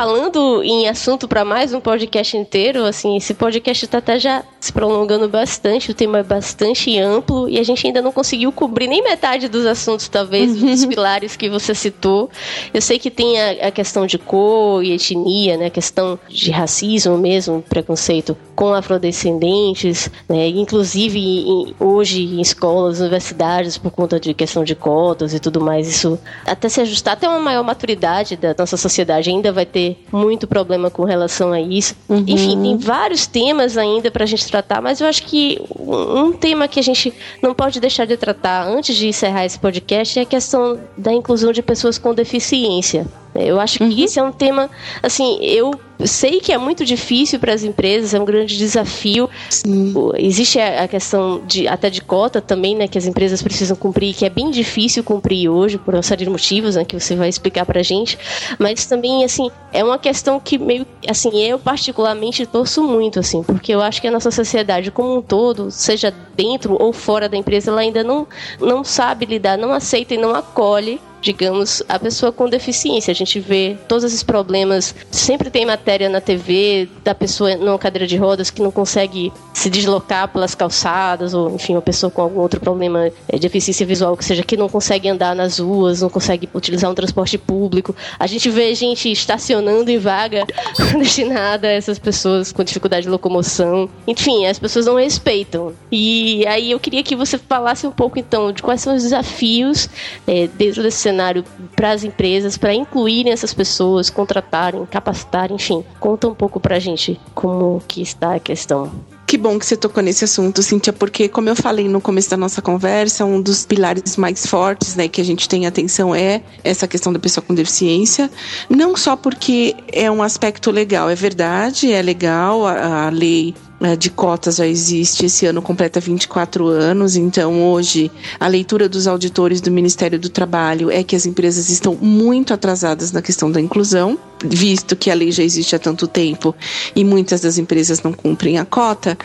falando em assunto para mais um podcast inteiro, assim, esse podcast está até já se prolongando bastante, o tema é bastante amplo e a gente ainda não conseguiu cobrir nem metade dos assuntos, talvez, [laughs] dos pilares que você citou. Eu sei que tem a, a questão de cor e etnia, né, a questão de racismo mesmo, preconceito com afrodescendentes, né, inclusive em, hoje em escolas, universidades, por conta de questão de cotas e tudo mais, isso até se ajustar até uma maior maturidade da nossa sociedade ainda vai ter muito problema com relação a isso. Uhum. Enfim, tem vários temas ainda para a gente tratar, mas eu acho que um tema que a gente não pode deixar de tratar antes de encerrar esse podcast é a questão da inclusão de pessoas com deficiência. Eu acho que uhum. isso é um tema, assim, eu sei que é muito difícil para as empresas, é um grande desafio. Sim. Existe a questão de até de cota também, né, que as empresas precisam cumprir, que é bem difícil cumprir hoje por uma série de motivos, né, que você vai explicar para a gente. Mas também, assim, é uma questão que meio, assim, eu particularmente torço muito, assim, porque eu acho que a nossa sociedade como um todo, seja dentro ou fora da empresa, ela ainda não não sabe lidar, não aceita e não acolhe digamos, a pessoa com deficiência. A gente vê todos esses problemas. Sempre tem matéria na TV da pessoa numa cadeira de rodas que não consegue se deslocar pelas calçadas, ou enfim, uma pessoa com algum outro problema é, de deficiência visual, que seja que não consegue andar nas ruas, não consegue utilizar um transporte público. A gente vê gente estacionando em vaga [laughs] destinada a essas pessoas com dificuldade de locomoção. Enfim, as pessoas não respeitam. E aí eu queria que você falasse um pouco então de quais são os desafios é, dentro desse cenário para as empresas, para incluírem essas pessoas, contratarem, capacitarem, enfim. Conta um pouco para a gente como que está a questão. Que bom que você tocou nesse assunto, Cíntia, porque, como eu falei no começo da nossa conversa, um dos pilares mais fortes né, que a gente tem atenção é essa questão da pessoa com deficiência. Não só porque é um aspecto legal, é verdade, é legal, a, a lei de cotas já existe, esse ano completa 24 anos, então hoje a leitura dos auditores do Ministério do Trabalho é que as empresas estão muito atrasadas na questão da inclusão, visto que a lei já existe há tanto tempo e muitas das empresas não cumprem a cota,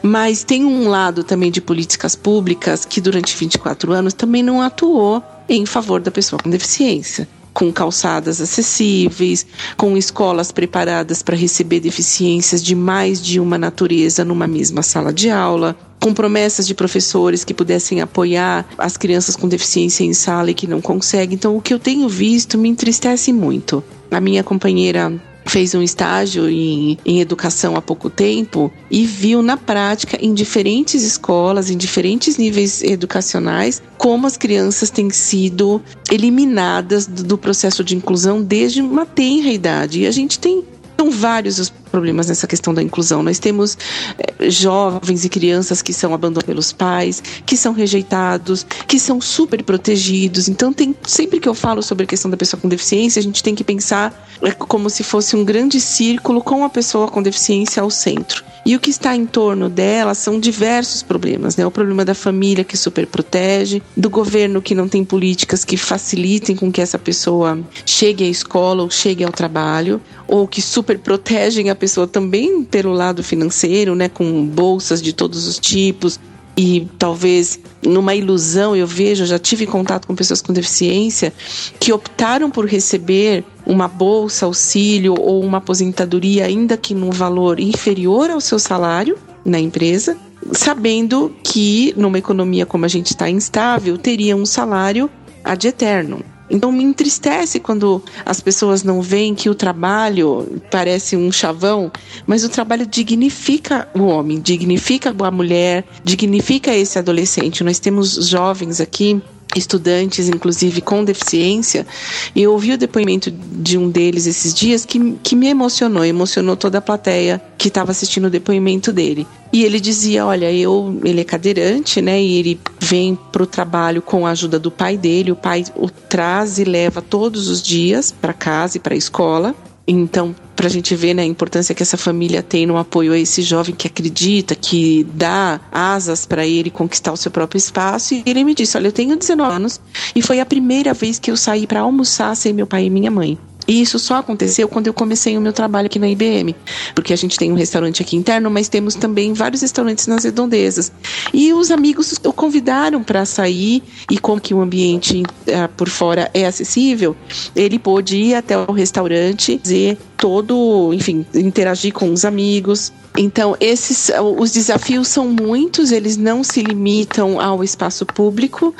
mas tem um lado também de políticas públicas que durante 24 anos também não atuou em favor da pessoa com deficiência com calçadas acessíveis, com escolas preparadas para receber deficiências de mais de uma natureza numa mesma sala de aula, com promessas de professores que pudessem apoiar as crianças com deficiência em sala e que não conseguem. Então, o que eu tenho visto me entristece muito. A minha companheira fez um estágio em, em educação há pouco tempo e viu na prática, em diferentes escolas, em diferentes níveis educacionais, como as crianças têm sido eliminadas do, do processo de inclusão desde uma tenra idade. E a gente tem são vários os problemas nessa questão da inclusão. Nós temos é, jovens e crianças que são abandonados pelos pais, que são rejeitados, que são super protegidos. Então, tem, sempre que eu falo sobre a questão da pessoa com deficiência, a gente tem que pensar é, como se fosse um grande círculo com a pessoa com deficiência ao centro. E o que está em torno dela são diversos problemas, né? O problema da família que super protege, do governo que não tem políticas que facilitem com que essa pessoa chegue à escola ou chegue ao trabalho, ou que super protegem a pessoa também pelo lado financeiro, né, com bolsas de todos os tipos, e talvez numa ilusão eu vejo, já tive contato com pessoas com deficiência que optaram por receber uma bolsa, auxílio ou uma aposentadoria, ainda que num valor inferior ao seu salário na empresa, sabendo que numa economia como a gente está instável, teria um salário ad eterno. Então me entristece quando as pessoas não veem que o trabalho parece um chavão, mas o trabalho dignifica o homem, dignifica a mulher, dignifica esse adolescente. Nós temos jovens aqui estudantes, inclusive com deficiência, e eu ouvi o depoimento de um deles esses dias que, que me emocionou, emocionou toda a plateia que estava assistindo o depoimento dele. E ele dizia: Olha, eu, ele é cadeirante, né? E ele vem para o trabalho com a ajuda do pai dele. O pai o traz e leva todos os dias para casa e para a escola. Então, para a gente ver né, a importância que essa família tem no apoio a esse jovem que acredita, que dá asas para ele conquistar o seu próprio espaço. E ele me disse: Olha, eu tenho 19 anos e foi a primeira vez que eu saí para almoçar sem meu pai e minha mãe. E isso só aconteceu quando eu comecei o meu trabalho aqui na IBM, porque a gente tem um restaurante aqui interno, mas temos também vários restaurantes nas redondezas. E os amigos o convidaram para sair e como que o ambiente uh, por fora é acessível, ele pôde ir até o restaurante, dizer todo, enfim, interagir com os amigos. Então, esses os desafios são muitos, eles não se limitam ao espaço público.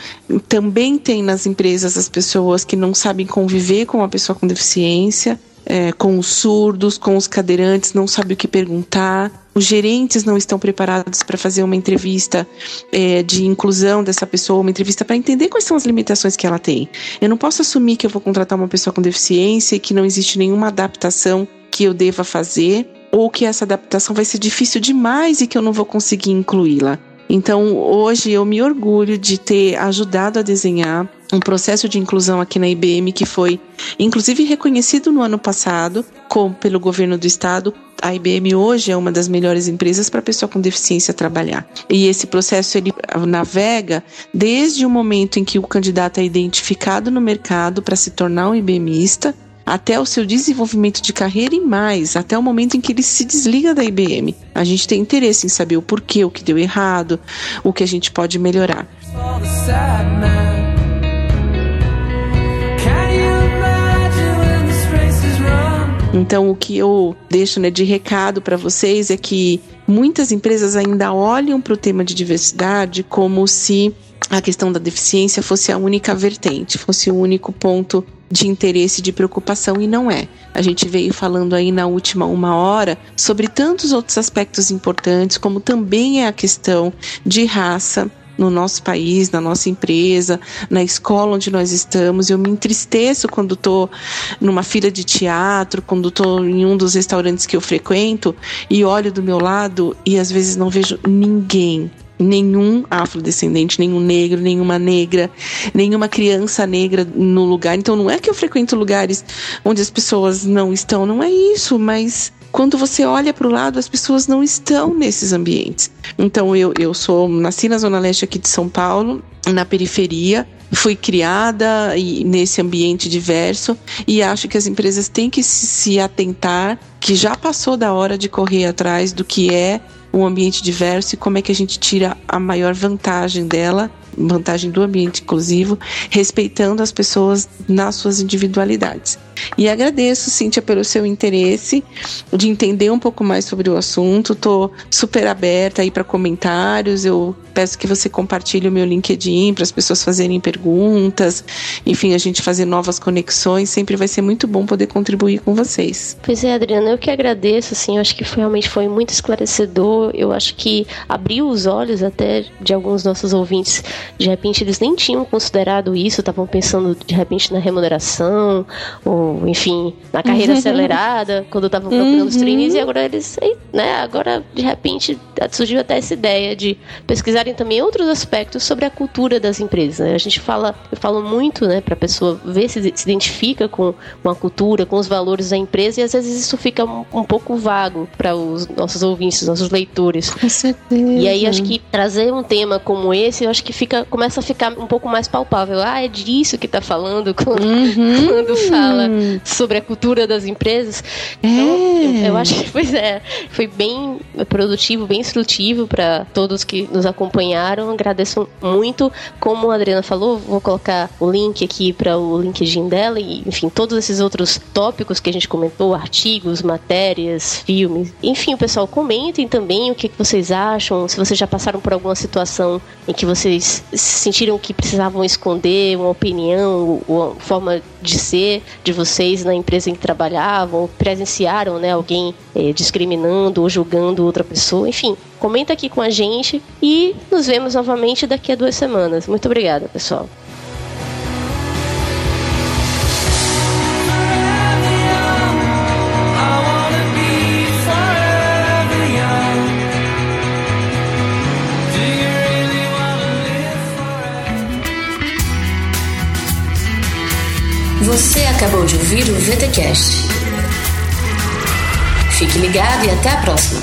Também tem nas empresas as pessoas que não sabem conviver com uma pessoa com deficiência. É, com os surdos, com os cadeirantes, não sabe o que perguntar. Os gerentes não estão preparados para fazer uma entrevista é, de inclusão dessa pessoa, uma entrevista para entender quais são as limitações que ela tem. Eu não posso assumir que eu vou contratar uma pessoa com deficiência e que não existe nenhuma adaptação que eu deva fazer ou que essa adaptação vai ser difícil demais e que eu não vou conseguir incluí-la. Então, hoje eu me orgulho de ter ajudado a desenhar um processo de inclusão aqui na IBM que foi, inclusive, reconhecido no ano passado com, pelo governo do estado. A IBM hoje é uma das melhores empresas para pessoa com deficiência trabalhar. E esse processo ele navega desde o momento em que o candidato é identificado no mercado para se tornar um IBMista até o seu desenvolvimento de carreira e mais, até o momento em que ele se desliga da IBM. A gente tem interesse em saber o porquê, o que deu errado, o que a gente pode melhorar. Então, o que eu deixo né, de recado para vocês é que muitas empresas ainda olham para o tema de diversidade como se a questão da deficiência fosse a única vertente, fosse o único ponto de interesse, de preocupação, e não é. A gente veio falando aí na última uma hora sobre tantos outros aspectos importantes, como também é a questão de raça, no nosso país, na nossa empresa, na escola onde nós estamos. Eu me entristeço quando estou numa fila de teatro, quando estou em um dos restaurantes que eu frequento e olho do meu lado e às vezes não vejo ninguém nenhum afrodescendente, nenhum negro, nenhuma negra, nenhuma criança negra no lugar. Então não é que eu frequento lugares onde as pessoas não estão, não é isso, mas quando você olha para o lado, as pessoas não estão nesses ambientes. Então eu, eu sou nasci na zona leste aqui de São Paulo, na periferia, fui criada nesse ambiente diverso e acho que as empresas têm que se atentar que já passou da hora de correr atrás do que é um ambiente diverso e como é que a gente tira a maior vantagem dela, vantagem do ambiente inclusivo, respeitando as pessoas nas suas individualidades. E agradeço, Cíntia, pelo seu interesse de entender um pouco mais sobre o assunto. Estou super aberta aí para comentários. Eu peço que você compartilhe o meu LinkedIn para as pessoas fazerem perguntas. Enfim, a gente fazer novas conexões. Sempre vai ser muito bom poder contribuir com vocês. Pois é, Adriana, eu que agradeço. Assim, eu acho que realmente foi muito esclarecedor. Eu acho que abriu os olhos até de alguns nossos ouvintes. De repente, eles nem tinham considerado isso, estavam pensando de repente na remuneração ou enfim, na carreira acelerada, quando estavam procurando uhum. os trainees, e agora eles, né, agora de repente surgiu até essa ideia de pesquisarem também outros aspectos sobre a cultura das empresas. Né? A gente fala, eu falo muito, né, para a pessoa ver se se identifica com uma cultura, com os valores da empresa e às vezes isso fica um, um pouco vago para os nossos ouvintes, nossos leitores. Com certeza. E aí acho que trazer um tema como esse, eu acho que fica começa a ficar um pouco mais palpável. Ah, é disso que está falando [laughs] quando, uhum. quando fala sobre a cultura das empresas. É. Então, eu, eu acho que pois [laughs] é, foi bem produtivo, bem instrutivo para todos que nos acompanharam. Agradeço muito. Como a Adriana falou, vou colocar o link aqui para o LinkedIn dela e, enfim, todos esses outros tópicos que a gente comentou, artigos, matérias, filmes. Enfim, o pessoal comentem também o que vocês acham, se vocês já passaram por alguma situação em que vocês sentiram que precisavam esconder uma opinião, uma forma de ser de vocês na empresa em que trabalhavam, presenciaram, né, alguém eh, discriminando ou julgando outra pessoa, enfim, comenta aqui com a gente e nos vemos novamente daqui a duas semanas. Muito obrigada, pessoal. Você acabou de ouvir o VTCast. Fique ligado e até a próxima.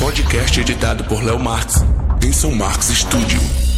Podcast editado por Léo Marx, em São Marcos Studio.